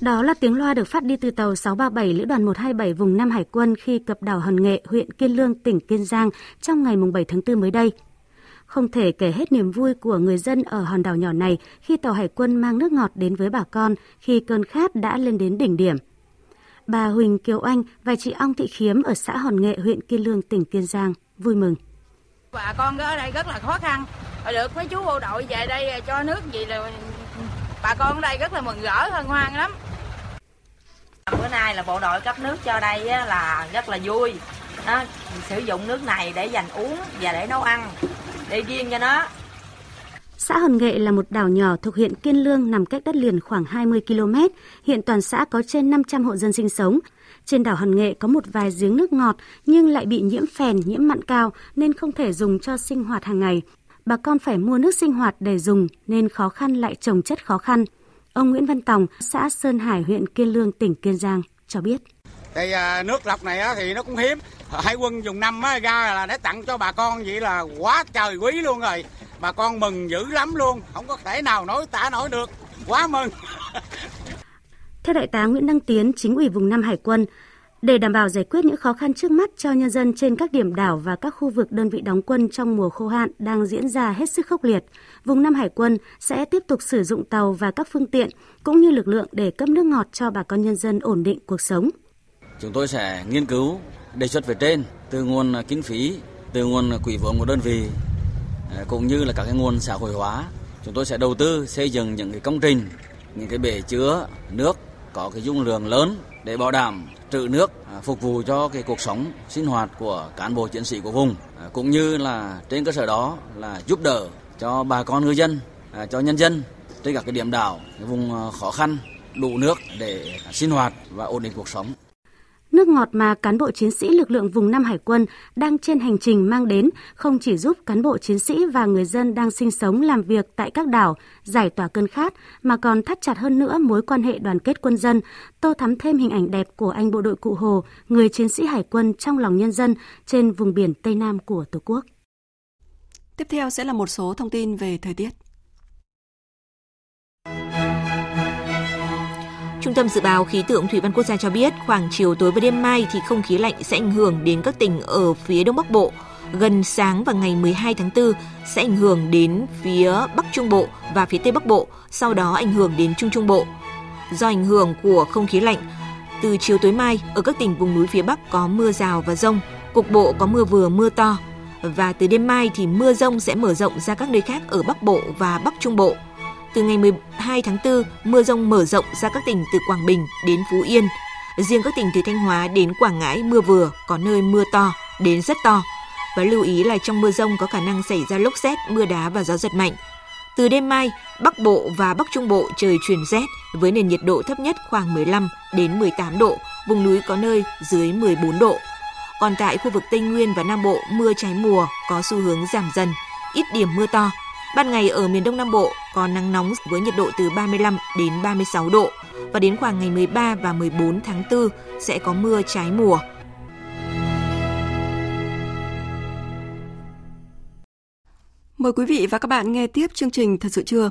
Đó là tiếng loa được phát đi từ tàu 637 Lữ đoàn 127 vùng Nam Hải quân khi cập đảo Hòn Nghệ, huyện Kiên Lương, tỉnh Kiên Giang trong ngày 7 tháng 4 mới đây. Không thể kể hết niềm vui của người dân ở hòn đảo nhỏ này khi tàu hải quân mang nước ngọt đến với bà con khi cơn khát đã lên đến đỉnh điểm. Bà Huỳnh Kiều Anh và chị Ong Thị Khiếm ở xã Hòn Nghệ, huyện Kiên Lương, tỉnh Kiên Giang vui mừng. Bà con ở đây rất là khó khăn, được mấy chú bộ đội về đây cho nước gì là bà con ở đây rất là mừng rỡ hân hoan lắm. Bữa nay là bộ đội cấp nước cho đây là rất là vui. Đó, sử dụng nước này để dành uống và để nấu ăn, để riêng cho nó. Xã Hòn Nghệ là một đảo nhỏ thuộc huyện Kiên Lương nằm cách đất liền khoảng 20 km. Hiện toàn xã có trên 500 hộ dân sinh sống. Trên đảo Hòn Nghệ có một vài giếng nước ngọt nhưng lại bị nhiễm phèn, nhiễm mặn cao nên không thể dùng cho sinh hoạt hàng ngày. Bà con phải mua nước sinh hoạt để dùng nên khó khăn lại trồng chất khó khăn. Ông Nguyễn Văn Tòng, xã Sơn Hải, huyện Kiên Lương, tỉnh Kiên Giang cho biết. Thì à, nước lọc này thì nó cũng hiếm. Hải quân dùng năm ra là để tặng cho bà con vậy là quá trời quý luôn rồi. Bà con mừng dữ lắm luôn, không có thể nào nói tả nổi được. Quá mừng. Theo Đại tá Nguyễn Đăng Tiến, chính ủy vùng Nam Hải quân, để đảm bảo giải quyết những khó khăn trước mắt cho nhân dân trên các điểm đảo và các khu vực đơn vị đóng quân trong mùa khô hạn đang diễn ra hết sức khốc liệt, vùng Nam Hải quân sẽ tiếp tục sử dụng tàu và các phương tiện cũng như lực lượng để cấp nước ngọt cho bà con nhân dân ổn định cuộc sống. Chúng tôi sẽ nghiên cứu đề xuất về trên từ nguồn kinh phí, từ nguồn quỹ vốn của đơn vị Ờ, cũng như là các cái nguồn xã hội hóa. Chúng tôi sẽ đầu tư xây dựng những cái công trình, những cái bể chứa nước có cái dung lượng lớn để bảo đảm trữ nước à, phục vụ cho cái cuộc sống sinh hoạt của cán bộ chiến sĩ của vùng à, cũng như là trên cơ sở đó là giúp đỡ cho bà con ngư dân à, cho nhân dân trên các cái điểm đảo cái vùng khó khăn đủ nước để sinh hoạt và ổn định cuộc sống Nước ngọt mà cán bộ chiến sĩ lực lượng vùng Nam Hải quân đang trên hành trình mang đến không chỉ giúp cán bộ chiến sĩ và người dân đang sinh sống làm việc tại các đảo giải tỏa cơn khát mà còn thắt chặt hơn nữa mối quan hệ đoàn kết quân dân, tô thắm thêm hình ảnh đẹp của anh bộ đội Cụ Hồ, người chiến sĩ hải quân trong lòng nhân dân trên vùng biển Tây Nam của Tổ quốc. Tiếp theo sẽ là một số thông tin về thời tiết. Trung tâm Dự báo Khí tượng Thủy văn Quốc gia cho biết khoảng chiều tối và đêm mai thì không khí lạnh sẽ ảnh hưởng đến các tỉnh ở phía Đông Bắc Bộ. Gần sáng và ngày 12 tháng 4 sẽ ảnh hưởng đến phía Bắc Trung Bộ và phía Tây Bắc Bộ, sau đó ảnh hưởng đến Trung Trung Bộ. Do ảnh hưởng của không khí lạnh, từ chiều tối mai ở các tỉnh vùng núi phía Bắc có mưa rào và rông, cục bộ có mưa vừa mưa to. Và từ đêm mai thì mưa rông sẽ mở rộng ra các nơi khác ở Bắc Bộ và Bắc Trung Bộ. Từ ngày 12 tháng 4, mưa rông mở rộng ra các tỉnh từ Quảng Bình đến Phú Yên. Riêng các tỉnh từ Thanh Hóa đến Quảng Ngãi mưa vừa, có nơi mưa to đến rất to. Và lưu ý là trong mưa rông có khả năng xảy ra lốc xét, mưa đá và gió giật mạnh. Từ đêm mai, Bắc Bộ và Bắc Trung Bộ trời chuyển rét với nền nhiệt độ thấp nhất khoảng 15 đến 18 độ, vùng núi có nơi dưới 14 độ. Còn tại khu vực Tây Nguyên và Nam Bộ, mưa trái mùa có xu hướng giảm dần, ít điểm mưa to, Ban ngày ở miền Đông Nam Bộ có nắng nóng với nhiệt độ từ 35 đến 36 độ và đến khoảng ngày 13 và 14 tháng 4 sẽ có mưa trái mùa. Mời quý vị và các bạn nghe tiếp chương trình Thật sự trưa.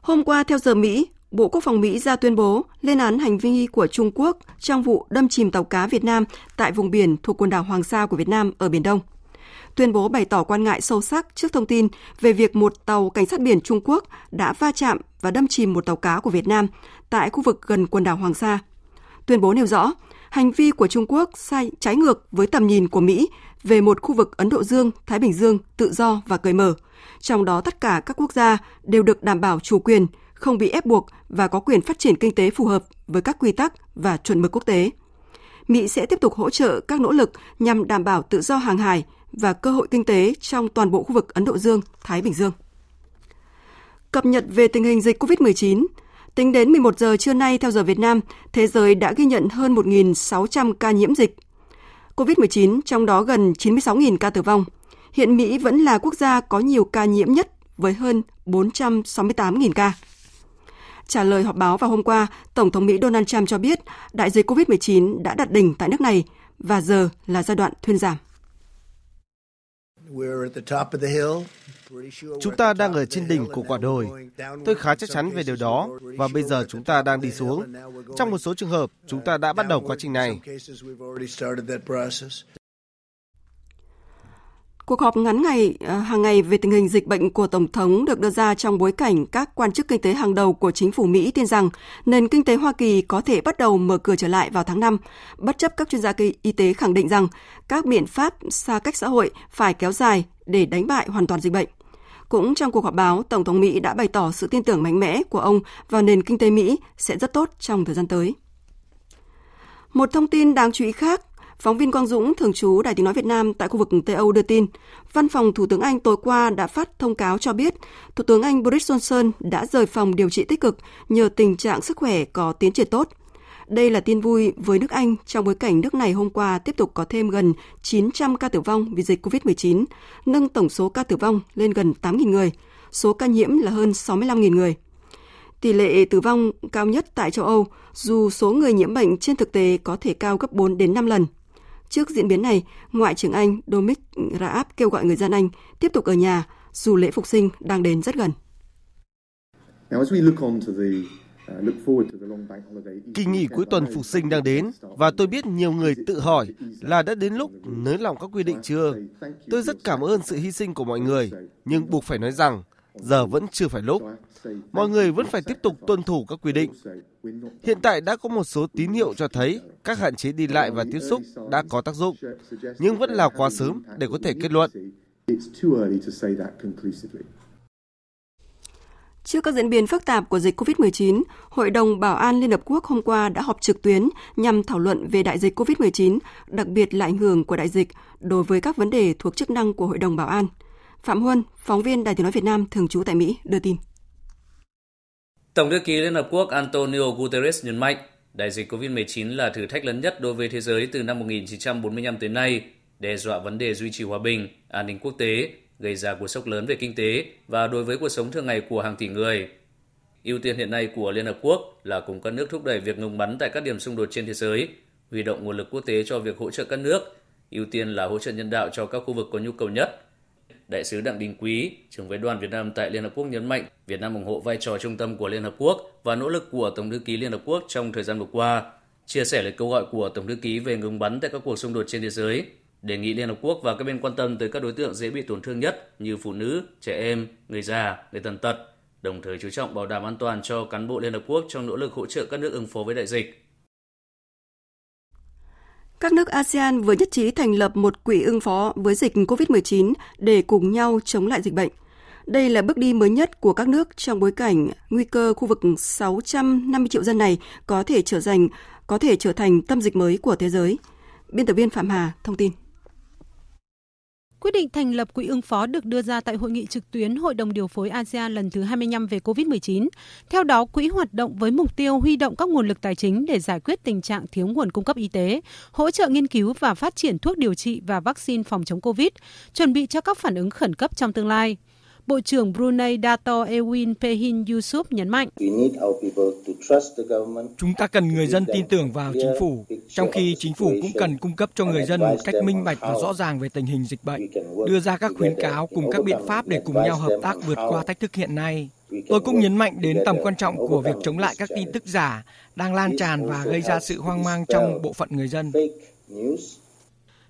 Hôm qua theo giờ Mỹ, Bộ Quốc phòng Mỹ ra tuyên bố lên án hành vi của Trung Quốc trong vụ đâm chìm tàu cá Việt Nam tại vùng biển thuộc quần đảo Hoàng Sa của Việt Nam ở Biển Đông tuyên bố bày tỏ quan ngại sâu sắc trước thông tin về việc một tàu cảnh sát biển Trung Quốc đã va chạm và đâm chìm một tàu cá của Việt Nam tại khu vực gần quần đảo Hoàng Sa. Tuyên bố nêu rõ, hành vi của Trung Quốc sai trái ngược với tầm nhìn của Mỹ về một khu vực Ấn Độ Dương, Thái Bình Dương tự do và cởi mở. Trong đó tất cả các quốc gia đều được đảm bảo chủ quyền, không bị ép buộc và có quyền phát triển kinh tế phù hợp với các quy tắc và chuẩn mực quốc tế. Mỹ sẽ tiếp tục hỗ trợ các nỗ lực nhằm đảm bảo tự do hàng hải và cơ hội kinh tế trong toàn bộ khu vực Ấn Độ Dương, Thái Bình Dương. Cập nhật về tình hình dịch COVID-19, tính đến 11 giờ trưa nay theo giờ Việt Nam, thế giới đã ghi nhận hơn 1.600 ca nhiễm dịch. COVID-19 trong đó gần 96.000 ca tử vong. Hiện Mỹ vẫn là quốc gia có nhiều ca nhiễm nhất với hơn 468.000 ca. Trả lời họp báo vào hôm qua, Tổng thống Mỹ Donald Trump cho biết đại dịch COVID-19 đã đạt đỉnh tại nước này và giờ là giai đoạn thuyên giảm. Chúng ta đang ở trên đỉnh của quả đồi. Tôi khá chắc chắn về điều đó và bây giờ chúng ta đang đi xuống. Trong một số trường hợp, chúng ta đã bắt đầu quá trình này. Cuộc họp ngắn ngày à, hàng ngày về tình hình dịch bệnh của Tổng thống được đưa ra trong bối cảnh các quan chức kinh tế hàng đầu của chính phủ Mỹ tin rằng nền kinh tế Hoa Kỳ có thể bắt đầu mở cửa trở lại vào tháng 5, bất chấp các chuyên gia y tế khẳng định rằng các biện pháp xa cách xã hội phải kéo dài để đánh bại hoàn toàn dịch bệnh. Cũng trong cuộc họp báo, Tổng thống Mỹ đã bày tỏ sự tin tưởng mạnh mẽ của ông vào nền kinh tế Mỹ sẽ rất tốt trong thời gian tới. Một thông tin đáng chú ý khác, Phóng viên Quang Dũng, thường trú Đài tiếng nói Việt Nam tại khu vực Tây Âu đưa tin, Văn phòng Thủ tướng Anh tối qua đã phát thông cáo cho biết Thủ tướng Anh Boris Johnson đã rời phòng điều trị tích cực nhờ tình trạng sức khỏe có tiến triển tốt. Đây là tin vui với nước Anh trong bối cảnh nước này hôm qua tiếp tục có thêm gần 900 ca tử vong vì dịch COVID-19, nâng tổng số ca tử vong lên gần 8.000 người, số ca nhiễm là hơn 65.000 người. Tỷ lệ tử vong cao nhất tại châu Âu, dù số người nhiễm bệnh trên thực tế có thể cao gấp 4 đến 5 lần. Trước diễn biến này, Ngoại trưởng Anh Dominic Raab kêu gọi người dân Anh tiếp tục ở nhà dù lễ phục sinh đang đến rất gần. Kỳ nghỉ cuối tuần phục sinh đang đến và tôi biết nhiều người tự hỏi là đã đến lúc nới lỏng các quy định chưa. Tôi rất cảm ơn sự hy sinh của mọi người, nhưng buộc phải nói rằng giờ vẫn chưa phải lúc. Mọi người vẫn phải tiếp tục tuân thủ các quy định. Hiện tại đã có một số tín hiệu cho thấy các hạn chế đi lại và tiếp xúc đã có tác dụng, nhưng vẫn là quá sớm để có thể kết luận. Trước các diễn biến phức tạp của dịch COVID-19, Hội đồng Bảo an Liên Hợp Quốc hôm qua đã họp trực tuyến nhằm thảo luận về đại dịch COVID-19, đặc biệt là ảnh hưởng của đại dịch đối với các vấn đề thuộc chức năng của Hội đồng Bảo an. Phạm Huân, phóng viên Đài tiếng nói Việt Nam thường trú tại Mỹ, đưa tin. Tổng thư ký Liên Hợp Quốc Antonio Guterres nhấn mạnh, đại dịch COVID-19 là thử thách lớn nhất đối với thế giới từ năm 1945 tới nay, đe dọa vấn đề duy trì hòa bình, an ninh quốc tế, gây ra cú sốc lớn về kinh tế và đối với cuộc sống thường ngày của hàng tỷ người. Ưu tiên hiện nay của Liên Hợp Quốc là cùng các nước thúc đẩy việc ngừng bắn tại các điểm xung đột trên thế giới, huy động nguồn lực quốc tế cho việc hỗ trợ các nước, ưu tiên là hỗ trợ nhân đạo cho các khu vực có nhu cầu nhất Đại sứ Đặng Đình Quý, trưởng phái đoàn Việt Nam tại Liên Hợp Quốc nhấn mạnh Việt Nam ủng hộ vai trò trung tâm của Liên Hợp Quốc và nỗ lực của Tổng thư ký Liên Hợp Quốc trong thời gian vừa qua, chia sẻ lời kêu gọi của Tổng thư ký về ngừng bắn tại các cuộc xung đột trên thế giới, đề nghị Liên Hợp Quốc và các bên quan tâm tới các đối tượng dễ bị tổn thương nhất như phụ nữ, trẻ em, người già, người tàn tật, đồng thời chú trọng bảo đảm an toàn cho cán bộ Liên Hợp Quốc trong nỗ lực hỗ trợ các nước ứng phó với đại dịch. Các nước ASEAN vừa nhất trí thành lập một quỹ ứng phó với dịch COVID-19 để cùng nhau chống lại dịch bệnh. Đây là bước đi mới nhất của các nước trong bối cảnh nguy cơ khu vực 650 triệu dân này có thể trở thành, có thể trở thành tâm dịch mới của thế giới. Biên tập viên Phạm Hà thông tin. Quyết định thành lập quỹ ứng phó được đưa ra tại hội nghị trực tuyến Hội đồng điều phối ASEAN lần thứ 25 về COVID-19. Theo đó, quỹ hoạt động với mục tiêu huy động các nguồn lực tài chính để giải quyết tình trạng thiếu nguồn cung cấp y tế, hỗ trợ nghiên cứu và phát triển thuốc điều trị và vaccine phòng chống COVID, chuẩn bị cho các phản ứng khẩn cấp trong tương lai. Bộ trưởng Brunei Dato Ewin Pehin Yusuf nhấn mạnh. Chúng ta cần người dân tin tưởng vào chính phủ, trong khi chính phủ cũng cần cung cấp cho người dân một cách minh bạch và rõ ràng về tình hình dịch bệnh, đưa ra các khuyến cáo cùng các biện pháp để cùng nhau hợp tác vượt qua thách thức hiện nay. Tôi cũng nhấn mạnh đến tầm quan trọng của việc chống lại các tin tức giả đang lan tràn và gây ra sự hoang mang trong bộ phận người dân.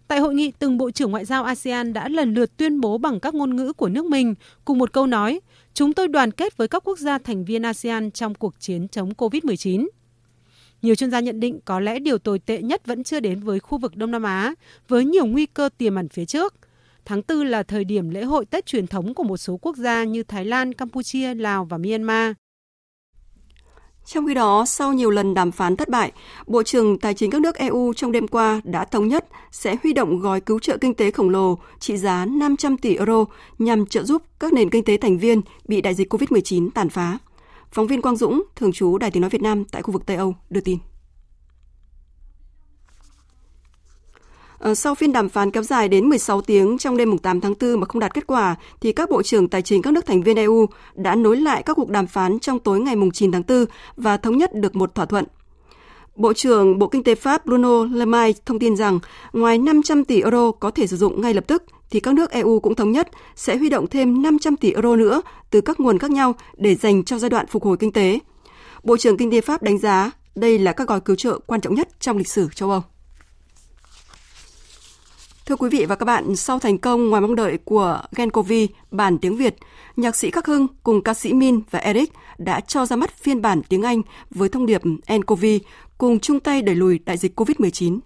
Tại hội nghị, từng Bộ trưởng Ngoại giao ASEAN đã lần lượt tuyên bố bằng các ngôn ngữ của nước mình cùng một câu nói, chúng tôi đoàn kết với các quốc gia thành viên ASEAN trong cuộc chiến chống COVID-19. Nhiều chuyên gia nhận định có lẽ điều tồi tệ nhất vẫn chưa đến với khu vực Đông Nam Á, với nhiều nguy cơ tiềm ẩn phía trước. Tháng 4 là thời điểm lễ hội Tết truyền thống của một số quốc gia như Thái Lan, Campuchia, Lào và Myanmar. Trong khi đó, sau nhiều lần đàm phán thất bại, Bộ trưởng Tài chính các nước EU trong đêm qua đã thống nhất sẽ huy động gói cứu trợ kinh tế khổng lồ trị giá 500 tỷ euro nhằm trợ giúp các nền kinh tế thành viên bị đại dịch COVID-19 tàn phá. Phóng viên Quang Dũng, thường trú Đài tiếng nói Việt Nam tại khu vực Tây Âu đưa tin. Ờ, sau phiên đàm phán kéo dài đến 16 tiếng trong đêm 8 tháng 4 mà không đạt kết quả, thì các bộ trưởng tài chính các nước thành viên EU đã nối lại các cuộc đàm phán trong tối ngày 9 tháng 4 và thống nhất được một thỏa thuận. Bộ trưởng Bộ Kinh tế Pháp Bruno Le Maire thông tin rằng ngoài 500 tỷ euro có thể sử dụng ngay lập tức, thì các nước EU cũng thống nhất sẽ huy động thêm 500 tỷ euro nữa từ các nguồn khác nhau để dành cho giai đoạn phục hồi kinh tế. Bộ trưởng Kinh tế Pháp đánh giá đây là các gói cứu trợ quan trọng nhất trong lịch sử châu Âu. Thưa quý vị và các bạn, sau thành công ngoài mong đợi của Genkovi bản tiếng Việt, nhạc sĩ Khắc Hưng cùng ca sĩ Min và Eric đã cho ra mắt phiên bản tiếng Anh với thông điệp Encovi cùng chung tay đẩy lùi đại dịch COVID-19.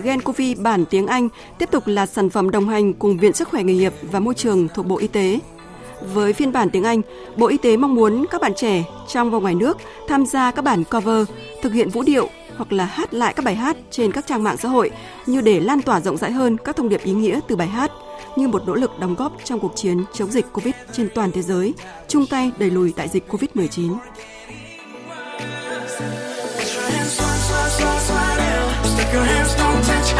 GenCovi bản tiếng Anh tiếp tục là sản phẩm đồng hành cùng Viện Sức khỏe nghề nghiệp và Môi trường thuộc Bộ Y tế. Với phiên bản tiếng Anh, Bộ Y tế mong muốn các bạn trẻ trong và ngoài nước tham gia các bản cover, thực hiện vũ điệu hoặc là hát lại các bài hát trên các trang mạng xã hội như để lan tỏa rộng rãi hơn các thông điệp ý nghĩa từ bài hát như một nỗ lực đóng góp trong cuộc chiến chống dịch Covid trên toàn thế giới, chung tay đẩy lùi đại dịch Covid-19. Your hands, don't touch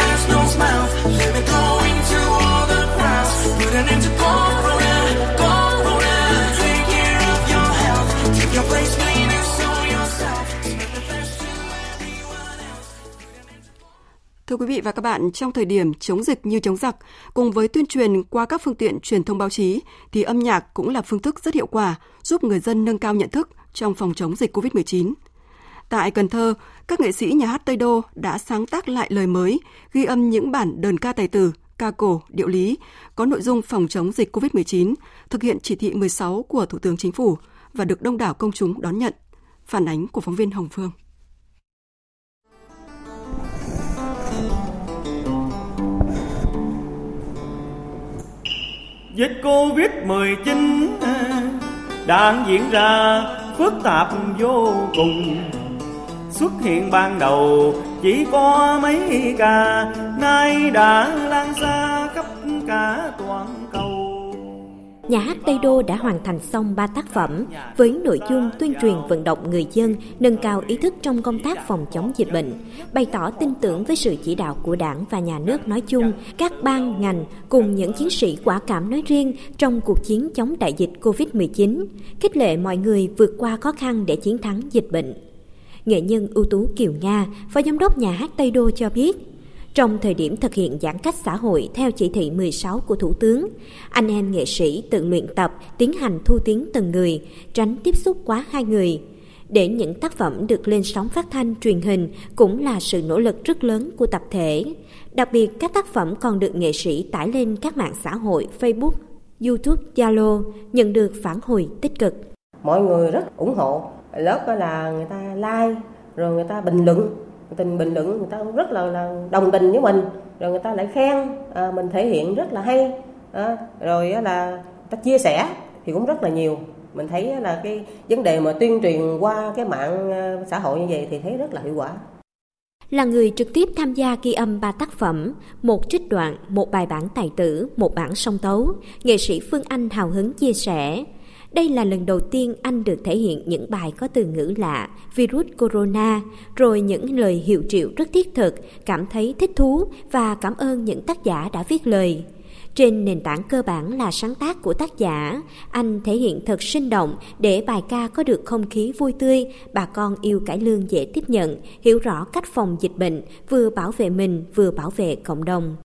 smile. Let go into all the crowds. Put an end to corona, corona. Take care of your health. Take your place, clean and show yourself. Thưa quý vị và các bạn, trong thời điểm chống dịch như chống giặc, cùng với tuyên truyền qua các phương tiện truyền thông báo chí, thì âm nhạc cũng là phương thức rất hiệu quả giúp người dân nâng cao nhận thức trong phòng chống dịch COVID-19. Tại Cần Thơ, các nghệ sĩ nhà hát Tây Đô đã sáng tác lại lời mới, ghi âm những bản đơn ca tài tử, ca cổ, điệu lý có nội dung phòng chống dịch COVID-19, thực hiện chỉ thị 16 của Thủ tướng Chính phủ và được đông đảo công chúng đón nhận. Phản ánh của phóng viên Hồng Phương. Dịch Covid-19 à, đang diễn ra phức tạp vô cùng xuất hiện ban đầu chỉ có mấy ca nay đã lan xa khắp cả toàn cầu. Nhà hát Tây Đô đã hoàn thành xong 3 tác phẩm với nội dung tuyên truyền vận động người dân nâng cao ý thức trong công tác phòng chống dịch bệnh, bày tỏ tin tưởng với sự chỉ đạo của Đảng và nhà nước nói chung, các ban ngành cùng những chiến sĩ quả cảm nói riêng trong cuộc chiến chống đại dịch Covid-19, khích lệ mọi người vượt qua khó khăn để chiến thắng dịch bệnh nghệ nhân ưu tú Kiều Nga, Phó Giám đốc Nhà hát Tây Đô cho biết, trong thời điểm thực hiện giãn cách xã hội theo chỉ thị 16 của Thủ tướng, anh em nghệ sĩ tự luyện tập, tiến hành thu tiếng từng người, tránh tiếp xúc quá hai người. Để những tác phẩm được lên sóng phát thanh truyền hình cũng là sự nỗ lực rất lớn của tập thể. Đặc biệt, các tác phẩm còn được nghệ sĩ tải lên các mạng xã hội Facebook, YouTube, Zalo, nhận được phản hồi tích cực. Mọi người rất ủng hộ lớp đó là người ta like rồi người ta bình luận. Tình bình luận người ta rất là, là đồng tình với mình. Rồi người ta lại khen à, mình thể hiện rất là hay. À, rồi là ta chia sẻ thì cũng rất là nhiều. Mình thấy là cái vấn đề mà tuyên truyền qua cái mạng à, xã hội như vậy thì thấy rất là hiệu quả. Là người trực tiếp tham gia ghi âm ba tác phẩm, một trích đoạn, một bài bản tài tử, một bản song tấu, nghệ sĩ Phương Anh hào hứng chia sẻ. Đây là lần đầu tiên anh được thể hiện những bài có từ ngữ lạ, virus corona, rồi những lời hiệu triệu rất thiết thực, cảm thấy thích thú và cảm ơn những tác giả đã viết lời. Trên nền tảng cơ bản là sáng tác của tác giả, anh thể hiện thật sinh động để bài ca có được không khí vui tươi, bà con yêu cải lương dễ tiếp nhận, hiểu rõ cách phòng dịch bệnh, vừa bảo vệ mình vừa bảo vệ cộng đồng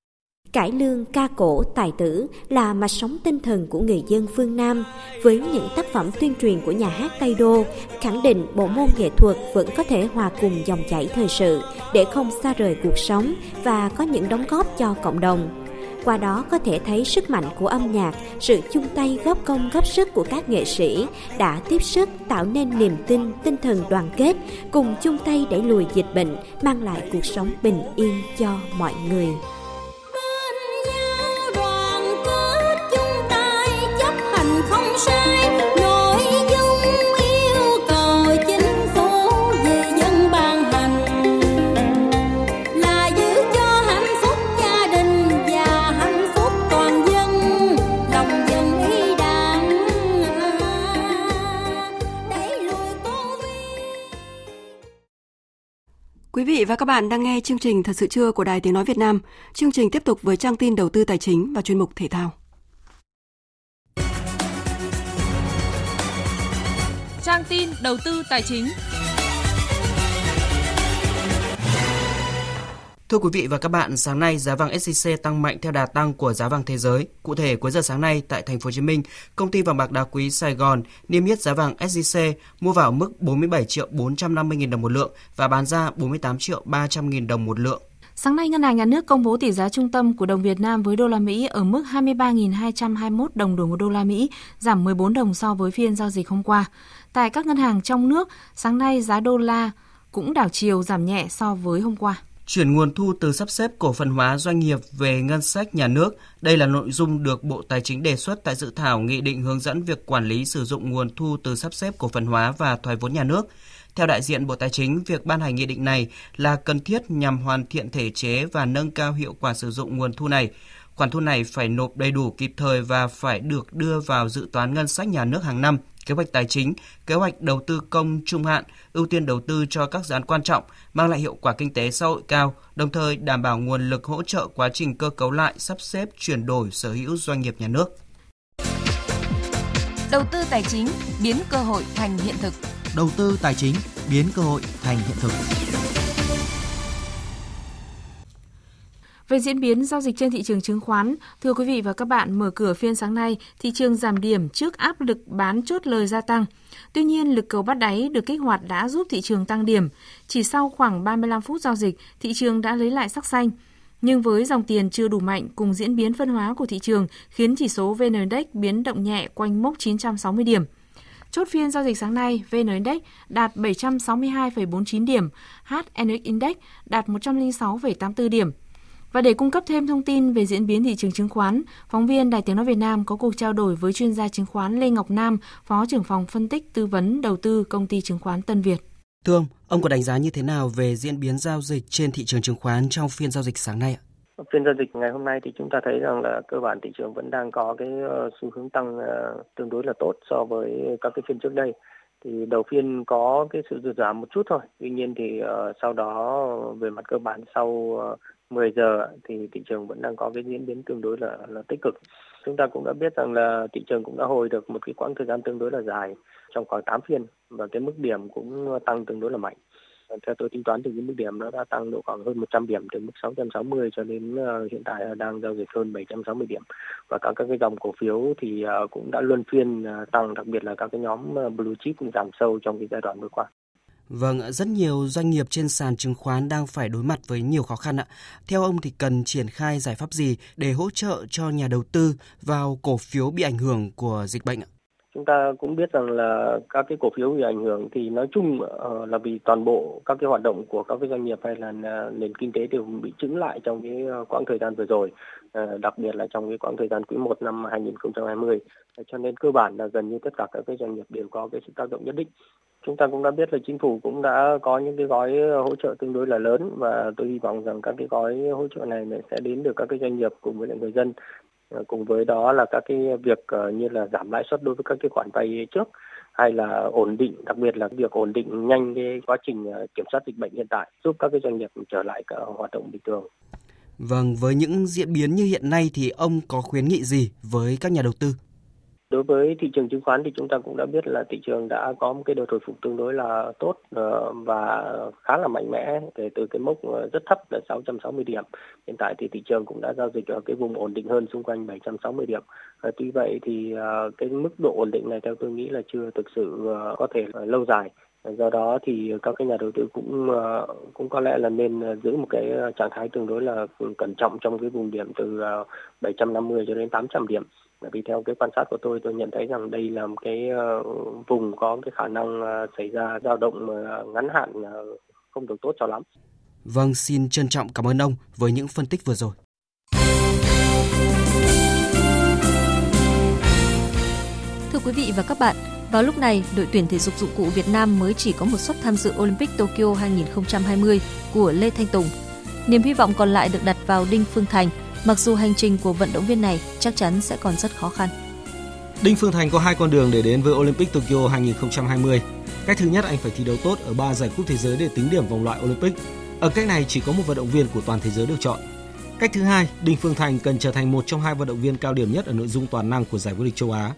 cải lương ca cổ tài tử là mạch sống tinh thần của người dân phương Nam với những tác phẩm tuyên truyền của nhà hát Tây Đô khẳng định bộ môn nghệ thuật vẫn có thể hòa cùng dòng chảy thời sự để không xa rời cuộc sống và có những đóng góp cho cộng đồng qua đó có thể thấy sức mạnh của âm nhạc, sự chung tay góp công góp sức của các nghệ sĩ đã tiếp sức tạo nên niềm tin, tinh thần đoàn kết, cùng chung tay đẩy lùi dịch bệnh, mang lại cuộc sống bình yên cho mọi người. Quý vị và các bạn đang nghe chương trình Thật sự trưa của Đài Tiếng Nói Việt Nam. Chương trình tiếp tục với trang tin đầu tư tài chính và chuyên mục thể thao. Trang tin đầu tư tài chính. Thưa quý vị và các bạn, sáng nay giá vàng SJC tăng mạnh theo đà tăng của giá vàng thế giới. Cụ thể, cuối giờ sáng nay tại thành phố Hồ Chí Minh, công ty vàng bạc đá quý Sài Gòn niêm yết giá vàng SJC mua vào mức 47 triệu 450 000 đồng một lượng và bán ra 48 triệu 300 000 đồng một lượng. Sáng nay, Ngân hàng Nhà nước công bố tỷ giá trung tâm của đồng Việt Nam với đô la Mỹ ở mức 23.221 đồng đổi một đô la Mỹ, giảm 14 đồng so với phiên giao dịch hôm qua. Tại các ngân hàng trong nước, sáng nay giá đô la cũng đảo chiều giảm nhẹ so với hôm qua chuyển nguồn thu từ sắp xếp cổ phần hóa doanh nghiệp về ngân sách nhà nước. Đây là nội dung được Bộ Tài chính đề xuất tại dự thảo nghị định hướng dẫn việc quản lý sử dụng nguồn thu từ sắp xếp cổ phần hóa và thoái vốn nhà nước. Theo đại diện Bộ Tài chính, việc ban hành nghị định này là cần thiết nhằm hoàn thiện thể chế và nâng cao hiệu quả sử dụng nguồn thu này. Khoản thu này phải nộp đầy đủ kịp thời và phải được đưa vào dự toán ngân sách nhà nước hàng năm, kế hoạch tài chính, kế hoạch đầu tư công trung hạn, ưu tiên đầu tư cho các dự án quan trọng, mang lại hiệu quả kinh tế xã hội cao, đồng thời đảm bảo nguồn lực hỗ trợ quá trình cơ cấu lại, sắp xếp, chuyển đổi sở hữu doanh nghiệp nhà nước. Đầu tư tài chính biến cơ hội thành hiện thực. Đầu tư tài chính biến cơ hội thành hiện thực. Về diễn biến giao dịch trên thị trường chứng khoán, thưa quý vị và các bạn, mở cửa phiên sáng nay, thị trường giảm điểm trước áp lực bán chốt lời gia tăng. Tuy nhiên, lực cầu bắt đáy được kích hoạt đã giúp thị trường tăng điểm. Chỉ sau khoảng 35 phút giao dịch, thị trường đã lấy lại sắc xanh. Nhưng với dòng tiền chưa đủ mạnh cùng diễn biến phân hóa của thị trường khiến chỉ số VN Index biến động nhẹ quanh mốc 960 điểm. Chốt phiên giao dịch sáng nay, VN Index đạt 762,49 điểm, HNX Index đạt 106,84 điểm. Và để cung cấp thêm thông tin về diễn biến thị trường chứng khoán, phóng viên Đài Tiếng Nói Việt Nam có cuộc trao đổi với chuyên gia chứng khoán Lê Ngọc Nam, Phó trưởng phòng phân tích tư vấn đầu tư công ty chứng khoán Tân Việt. Thưa ông, ông có đánh giá như thế nào về diễn biến giao dịch trên thị trường chứng khoán trong phiên giao dịch sáng nay ạ? Phiên giao dịch ngày hôm nay thì chúng ta thấy rằng là cơ bản thị trường vẫn đang có cái ờ, xu hướng tăng ờ, tương đối là tốt so với các cái phiên trước đây. Thì đầu phiên có cái sự sụt giảm một chút thôi. Tuy nhiên thì uh, sau đó về mặt cơ bản sau 10 giờ thì thị trường vẫn đang có cái diễn biến tương đối là là tích cực. Chúng ta cũng đã biết rằng là thị trường cũng đã hồi được một cái quãng thời gian tương đối là dài, trong khoảng 8 phiên, và cái mức điểm cũng tăng tương đối là mạnh. Theo tôi tính toán thì cái mức điểm nó đã tăng độ khoảng hơn 100 điểm, từ mức 660 cho đến ờ, hiện tại đang giao dịch hơn 760 điểm. Và các các cái dòng cổ phiếu thì ờ, cũng đã luân phiên ờ, tăng, đặc biệt là các cái nhóm blue chip cũng giảm sâu trong cái giai đoạn vừa qua. Vâng, rất nhiều doanh nghiệp trên sàn chứng khoán đang phải đối mặt với nhiều khó khăn ạ. Theo ông thì cần triển khai giải pháp gì để hỗ trợ cho nhà đầu tư vào cổ phiếu bị ảnh hưởng của dịch bệnh ạ? Chúng ta cũng biết rằng là các cái cổ phiếu bị ảnh hưởng thì nói chung ờ, là vì toàn bộ các cái hoạt động của các cái doanh nghiệp hay là à, nền kinh tế đều bị chứng lại trong cái ờ, quãng thời gian vừa rồi, ờ, đặc biệt là trong cái quãng thời gian quý 1 năm 2020. Cho nên cơ bản là gần như tất cả các cái doanh nghiệp đều có cái sự tác động nhất định chúng ta cũng đã biết là chính phủ cũng đã có những cái gói hỗ trợ tương đối là lớn và tôi hy vọng rằng các cái gói hỗ trợ này sẽ đến được các cái doanh nghiệp cùng với lại người dân Ờ, cùng với đó là các cái việc ờ, như là giảm lãi suất đối với các cái khoản vay trước hay là ổn định đặc biệt là việc ổn định nhanh cái quá trình ờ, kiểm soát dịch bệnh hiện tại giúp các cái doanh nghiệp trở lại cả hoạt động bình thường. Vâng, với những diễn biến như hiện nay thì ông có khuyến nghị gì với các nhà đầu tư? Đối với thị trường chứng khoán thì chúng ta cũng đã biết là thị trường đã có một cái đợt hồi phục tương đối là tốt ờ, và khá là mạnh mẽ kể từ cái mốc ờ, rất thấp là 660 điểm. Hiện tại thì thị trường cũng đã giao dịch ở cái vùng ổn định hơn xung quanh 760 điểm. Ờ, tuy vậy thì cái mức độ ổn định này theo tôi nghĩ là chưa thực sự có thể lâu dài do đó thì các cái nhà đầu tư cũng cũng có lẽ là nên giữ một cái trạng thái tương đối là cẩn trọng trong cái vùng điểm từ 750 cho đến 800 điểm bởi vì theo cái quan sát của tôi tôi nhận thấy rằng đây là một cái ờ, vùng có cái khả năng ờ, xảy ra dao động ngắn hạn ờ, không được tốt cho lắm. Vâng, xin trân trọng cảm ơn ông với những phân tích vừa rồi. Thưa quý vị và các bạn, vào lúc này, đội tuyển thể dục dụng cụ Việt Nam mới chỉ có một suất tham dự Olympic Tokyo 2020 của Lê Thanh Tùng. Niềm hy vọng còn lại được đặt vào Đinh Phương Thành – mặc dù hành trình của vận động viên này chắc chắn sẽ còn rất khó khăn. Đinh Phương Thành có hai con đường để đến với Olympic Tokyo 2020. Cách thứ nhất anh phải thi đấu tốt ở ba giải cúp thế giới để tính điểm vòng loại Olympic. Ở cách này chỉ có một vận động viên của toàn thế giới được chọn. Cách thứ hai, Đinh Phương Thành cần trở thành một trong hai vận động viên cao điểm nhất ở nội dung toàn năng của giải vô địch châu Á.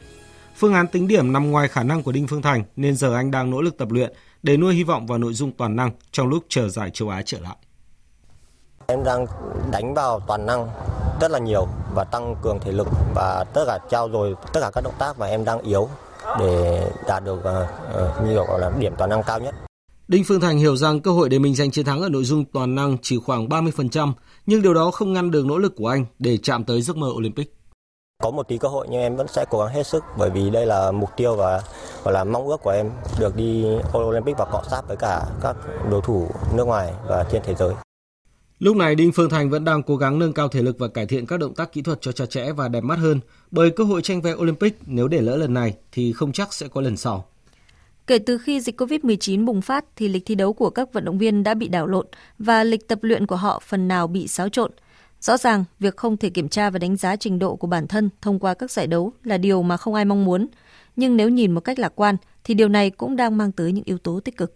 Phương án tính điểm nằm ngoài khả năng của Đinh Phương Thành nên giờ anh đang nỗ lực tập luyện để nuôi hy vọng vào nội dung toàn năng trong lúc chờ giải châu Á trở lại. Em đang đánh vào toàn năng rất là nhiều và tăng cường thể lực và tất cả trao dồi tất cả các động tác mà em đang yếu để đạt được uh, như gọi là điểm toàn năng cao nhất. Đinh Phương Thành hiểu rằng cơ hội để mình giành chiến thắng ở nội dung toàn năng chỉ khoảng 30%, nhưng điều đó không ngăn được nỗ lực của anh để chạm tới giấc mơ Olympic. Có một tí cơ hội nhưng em vẫn sẽ cố gắng hết sức bởi vì đây là mục tiêu và gọi là mong ước của em được đi Olympic và cọ sát với cả các đối thủ nước ngoài và trên thế giới. Lúc này Đinh Phương Thành vẫn đang cố gắng nâng cao thể lực và cải thiện các động tác kỹ thuật cho chặt chẽ và đẹp mắt hơn, bởi cơ hội tranh vé Olympic nếu để lỡ lần này thì không chắc sẽ có lần sau. Kể từ khi dịch COVID-19 bùng phát thì lịch thi đấu của các vận động viên đã bị đảo lộn và lịch tập luyện của họ phần nào bị xáo trộn. Rõ ràng, việc không thể kiểm tra và đánh giá trình độ của bản thân thông qua các giải đấu là điều mà không ai mong muốn. Nhưng nếu nhìn một cách lạc quan thì điều này cũng đang mang tới những yếu tố tích cực.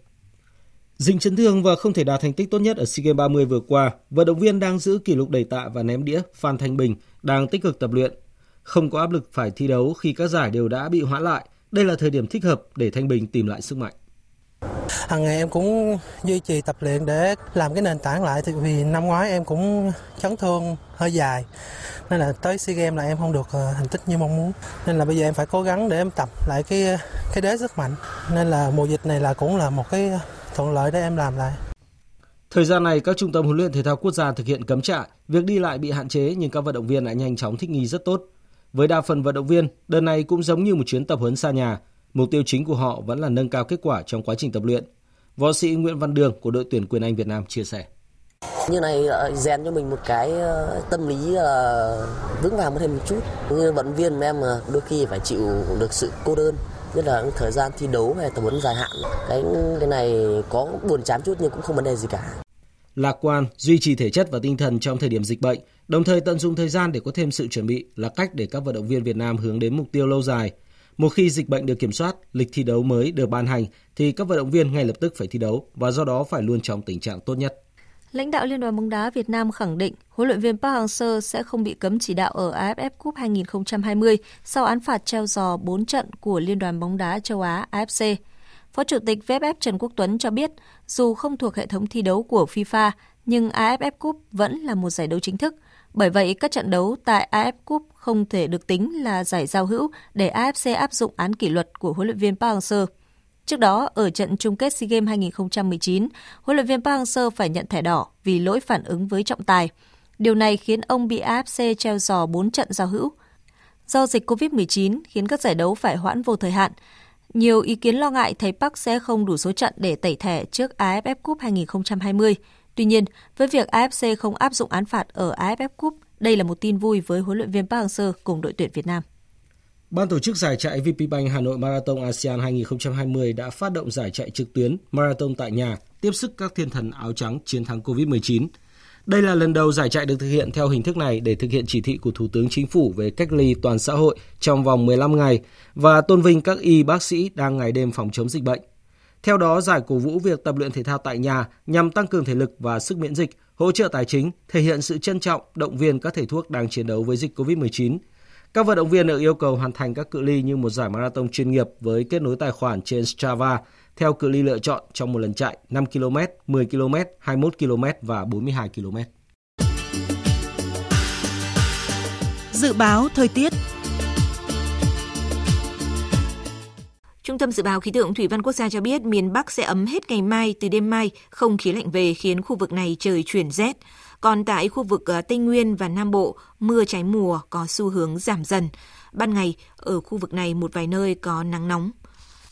Dính chấn thương và không thể đạt thành tích tốt nhất ở SEA Games 30 vừa qua, vận động viên đang giữ kỷ lục đẩy tạ và ném đĩa Phan Thanh Bình đang tích cực tập luyện. Không có áp lực phải thi đấu khi các giải đều đã bị hoãn lại, đây là thời điểm thích hợp để Thanh Bình tìm lại sức mạnh. Hàng ngày em cũng duy trì tập luyện để làm cái nền tảng lại vì năm ngoái em cũng chấn thương hơi dài nên là tới SEA Games là em không được ờ, thành tích như mong muốn nên là bây giờ em phải cố gắng để em tập lại cái cái đế rất mạnh nên là mùa dịch này là cũng là một cái thuận lợi để em làm lại. Thời gian này, các trung tâm huấn luyện thể thao quốc gia thực hiện cấm trại, việc đi lại bị hạn chế nhưng các vận động viên đã nhanh chóng thích nghi rất tốt. Với đa phần vận động viên, đợt này cũng giống như một chuyến tập huấn xa nhà, mục tiêu chính của họ vẫn là nâng cao kết quả trong quá trình tập luyện. Võ sĩ Nguyễn Văn Đường của đội tuyển quyền Anh Việt Nam chia sẻ. Như này rèn cho mình một cái ờ, tâm lý ờ, vững vàng thêm một chút. Như vận viên em đôi khi phải chịu được sự cô đơn nhất là thời gian thi đấu hay tập huấn dài hạn. Cái cái này có buồn chán chút nhưng cũng không vấn đề gì cả. Lạc quan, duy trì thể chất và tinh thần trong thời điểm dịch bệnh, đồng thời tận dụng thời gian để có thêm sự chuẩn bị là cách để các vận động viên Việt Nam hướng đến mục tiêu lâu dài. Một khi dịch bệnh được kiểm soát, lịch thi đấu mới được ban hành, thì các vận động viên ngay lập tức phải thi đấu và do đó phải luôn trong tình trạng tốt nhất. Lãnh đạo Liên đoàn bóng đá Việt Nam khẳng định huấn luyện viên Park Hang-seo sẽ không bị cấm chỉ đạo ở AFF Cup 2020 sau án phạt treo giò 4 trận của Liên đoàn bóng đá châu Á AFC. Phó Chủ tịch VFF Trần Quốc Tuấn cho biết, dù không thuộc hệ thống thi đấu của FIFA, nhưng AFF Cup vẫn là một giải đấu chính thức. Bởi vậy, các trận đấu tại AFF Cup không thể được tính là giải giao hữu để AFC áp dụng án kỷ luật của huấn luyện viên Park Hang-seo. Trước đó, ở trận chung kết SEA Games 2019, huấn luyện viên Park Hang-seo phải nhận thẻ đỏ vì lỗi phản ứng với trọng tài. Điều này khiến ông bị AFC treo giò 4 trận giao hữu. Do dịch COVID-19 khiến các giải đấu phải hoãn vô thời hạn, nhiều ý kiến lo ngại thầy Park sẽ không đủ số trận để tẩy thẻ trước AFF Cup 2020. Tuy nhiên, với việc AFC không áp dụng án phạt ở AFF Cup, đây là một tin vui với huấn luyện viên Park Hang-seo cùng đội tuyển Việt Nam. Ban tổ chức giải chạy VPBank Hà Nội Marathon ASEAN 2020 đã phát động giải chạy trực tuyến Marathon tại nhà, tiếp sức các thiên thần áo trắng chiến thắng COVID-19. Đây là lần đầu giải chạy được thực hiện theo hình thức này để thực hiện chỉ thị của Thủ tướng Chính phủ về cách ly toàn xã hội trong vòng 15 ngày và tôn vinh các y bác sĩ đang ngày đêm phòng chống dịch bệnh. Theo đó, giải cổ vũ việc tập luyện thể thao tại nhà nhằm tăng cường thể lực và sức miễn dịch, hỗ trợ tài chính, thể hiện sự trân trọng, động viên các thầy thuốc đang chiến đấu với dịch COVID-19 các vận động viên được yêu cầu hoàn thành các cự ly như một giải marathon chuyên nghiệp với kết nối tài khoản trên Strava theo cự ly lựa chọn trong một lần chạy 5 km, 10 km, 21 km và 42 km. Dự báo thời tiết Trung tâm Dự báo Khí tượng Thủy văn Quốc gia cho biết miền Bắc sẽ ấm hết ngày mai, từ đêm mai không khí lạnh về khiến khu vực này trời chuyển rét. Còn tại khu vực ờ, Tây Nguyên và Nam Bộ, mưa trái mùa có xu hướng giảm dần. Ban ngày, ở khu vực này một vài nơi có nắng nóng.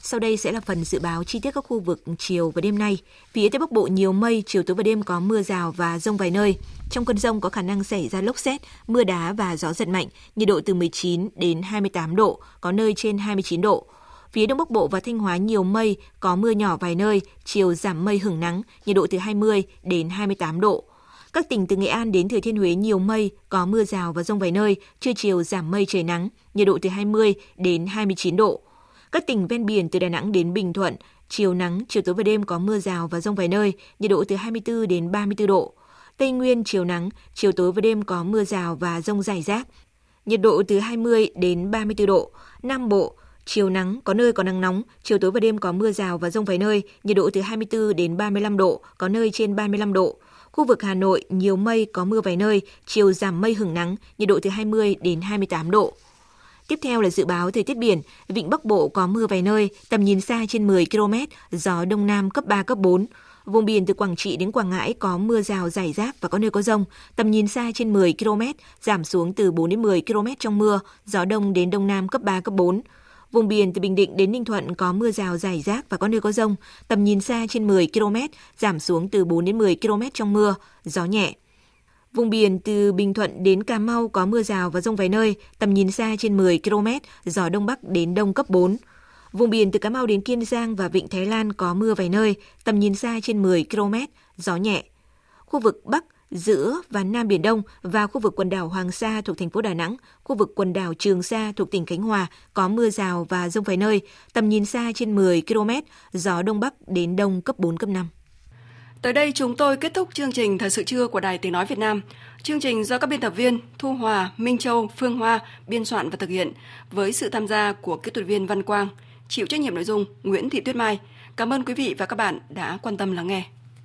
Sau đây sẽ là phần dự báo chi tiết các khu vực chiều và đêm nay. Phía Tây Bắc Bộ nhiều mây, chiều tối và đêm có mưa rào và rông vài nơi. Trong cơn rông có khả năng xảy ra lốc xét, mưa đá và gió giật mạnh, nhiệt độ từ 19 đến 28 độ, có nơi trên 29 độ. Phía Đông Bắc Bộ và Thanh Hóa nhiều mây, có mưa nhỏ vài nơi, chiều giảm mây hưởng nắng, nhiệt độ từ 20 đến 28 độ. Các tỉnh từ Nghệ An đến Thừa Thiên Huế nhiều mây, có mưa rào và rông vài nơi, trưa chiều giảm mây trời nắng, nhiệt độ từ 20 đến 29 độ. Các tỉnh ven biển từ Đà Nẵng đến Bình Thuận, chiều nắng, chiều tối và đêm có mưa rào và rông vài nơi, nhiệt độ từ 24 đến 34 độ. Tây Nguyên chiều nắng, chiều tối và đêm có mưa rào và rông rải rác, nhiệt độ từ 20 đến 34 độ. Nam Bộ, chiều nắng, có nơi có nắng nóng, chiều tối và đêm có mưa rào và rông vài nơi, nhiệt độ từ 24 đến 35 độ, có nơi trên 35 độ. Khu vực Hà Nội nhiều mây có mưa vài nơi, chiều giảm mây hưởng nắng, nhiệt độ từ 20 đến 28 độ. Tiếp theo là dự báo thời tiết biển, vịnh Bắc Bộ có mưa vài nơi, tầm nhìn xa trên 10 km, gió đông nam cấp 3 cấp 4. Vùng biển từ Quảng Trị đến Quảng Ngãi có mưa rào rải rác và có nơi có rông, tầm nhìn xa trên 10 km, giảm xuống từ 4 đến 10 km trong mưa, gió đông đến đông nam cấp 3 cấp 4. Vùng biển từ Bình Định đến Ninh Thuận có mưa rào rải rác và có nơi có rông, tầm nhìn xa trên 10 km, giảm xuống từ 4 đến 10 km trong mưa, gió nhẹ. Vùng biển từ Bình Thuận đến Cà Mau có mưa rào và rông vài nơi, tầm nhìn xa trên 10 km, gió đông bắc đến đông cấp 4. Vùng biển từ Cà Mau đến Kiên Giang và Vịnh Thái Lan có mưa vài nơi, tầm nhìn xa trên 10 km, gió nhẹ. Khu vực Bắc, giữa và Nam Biển Đông và khu vực quần đảo Hoàng Sa thuộc thành phố Đà Nẵng, khu vực quần đảo Trường Sa thuộc tỉnh Khánh Hòa có mưa rào và rông vài nơi, tầm nhìn xa trên 10 km, gió Đông Bắc đến Đông cấp 4, cấp 5. Tới đây chúng tôi kết thúc chương trình Thời sự trưa của Đài Tiếng Nói Việt Nam. Chương trình do các biên tập viên Thu Hòa, Minh Châu, Phương Hoa biên soạn và thực hiện với sự tham gia của kỹ thuật viên Văn Quang, chịu trách nhiệm nội dung Nguyễn Thị Tuyết Mai. Cảm ơn quý vị và các bạn đã quan tâm lắng nghe.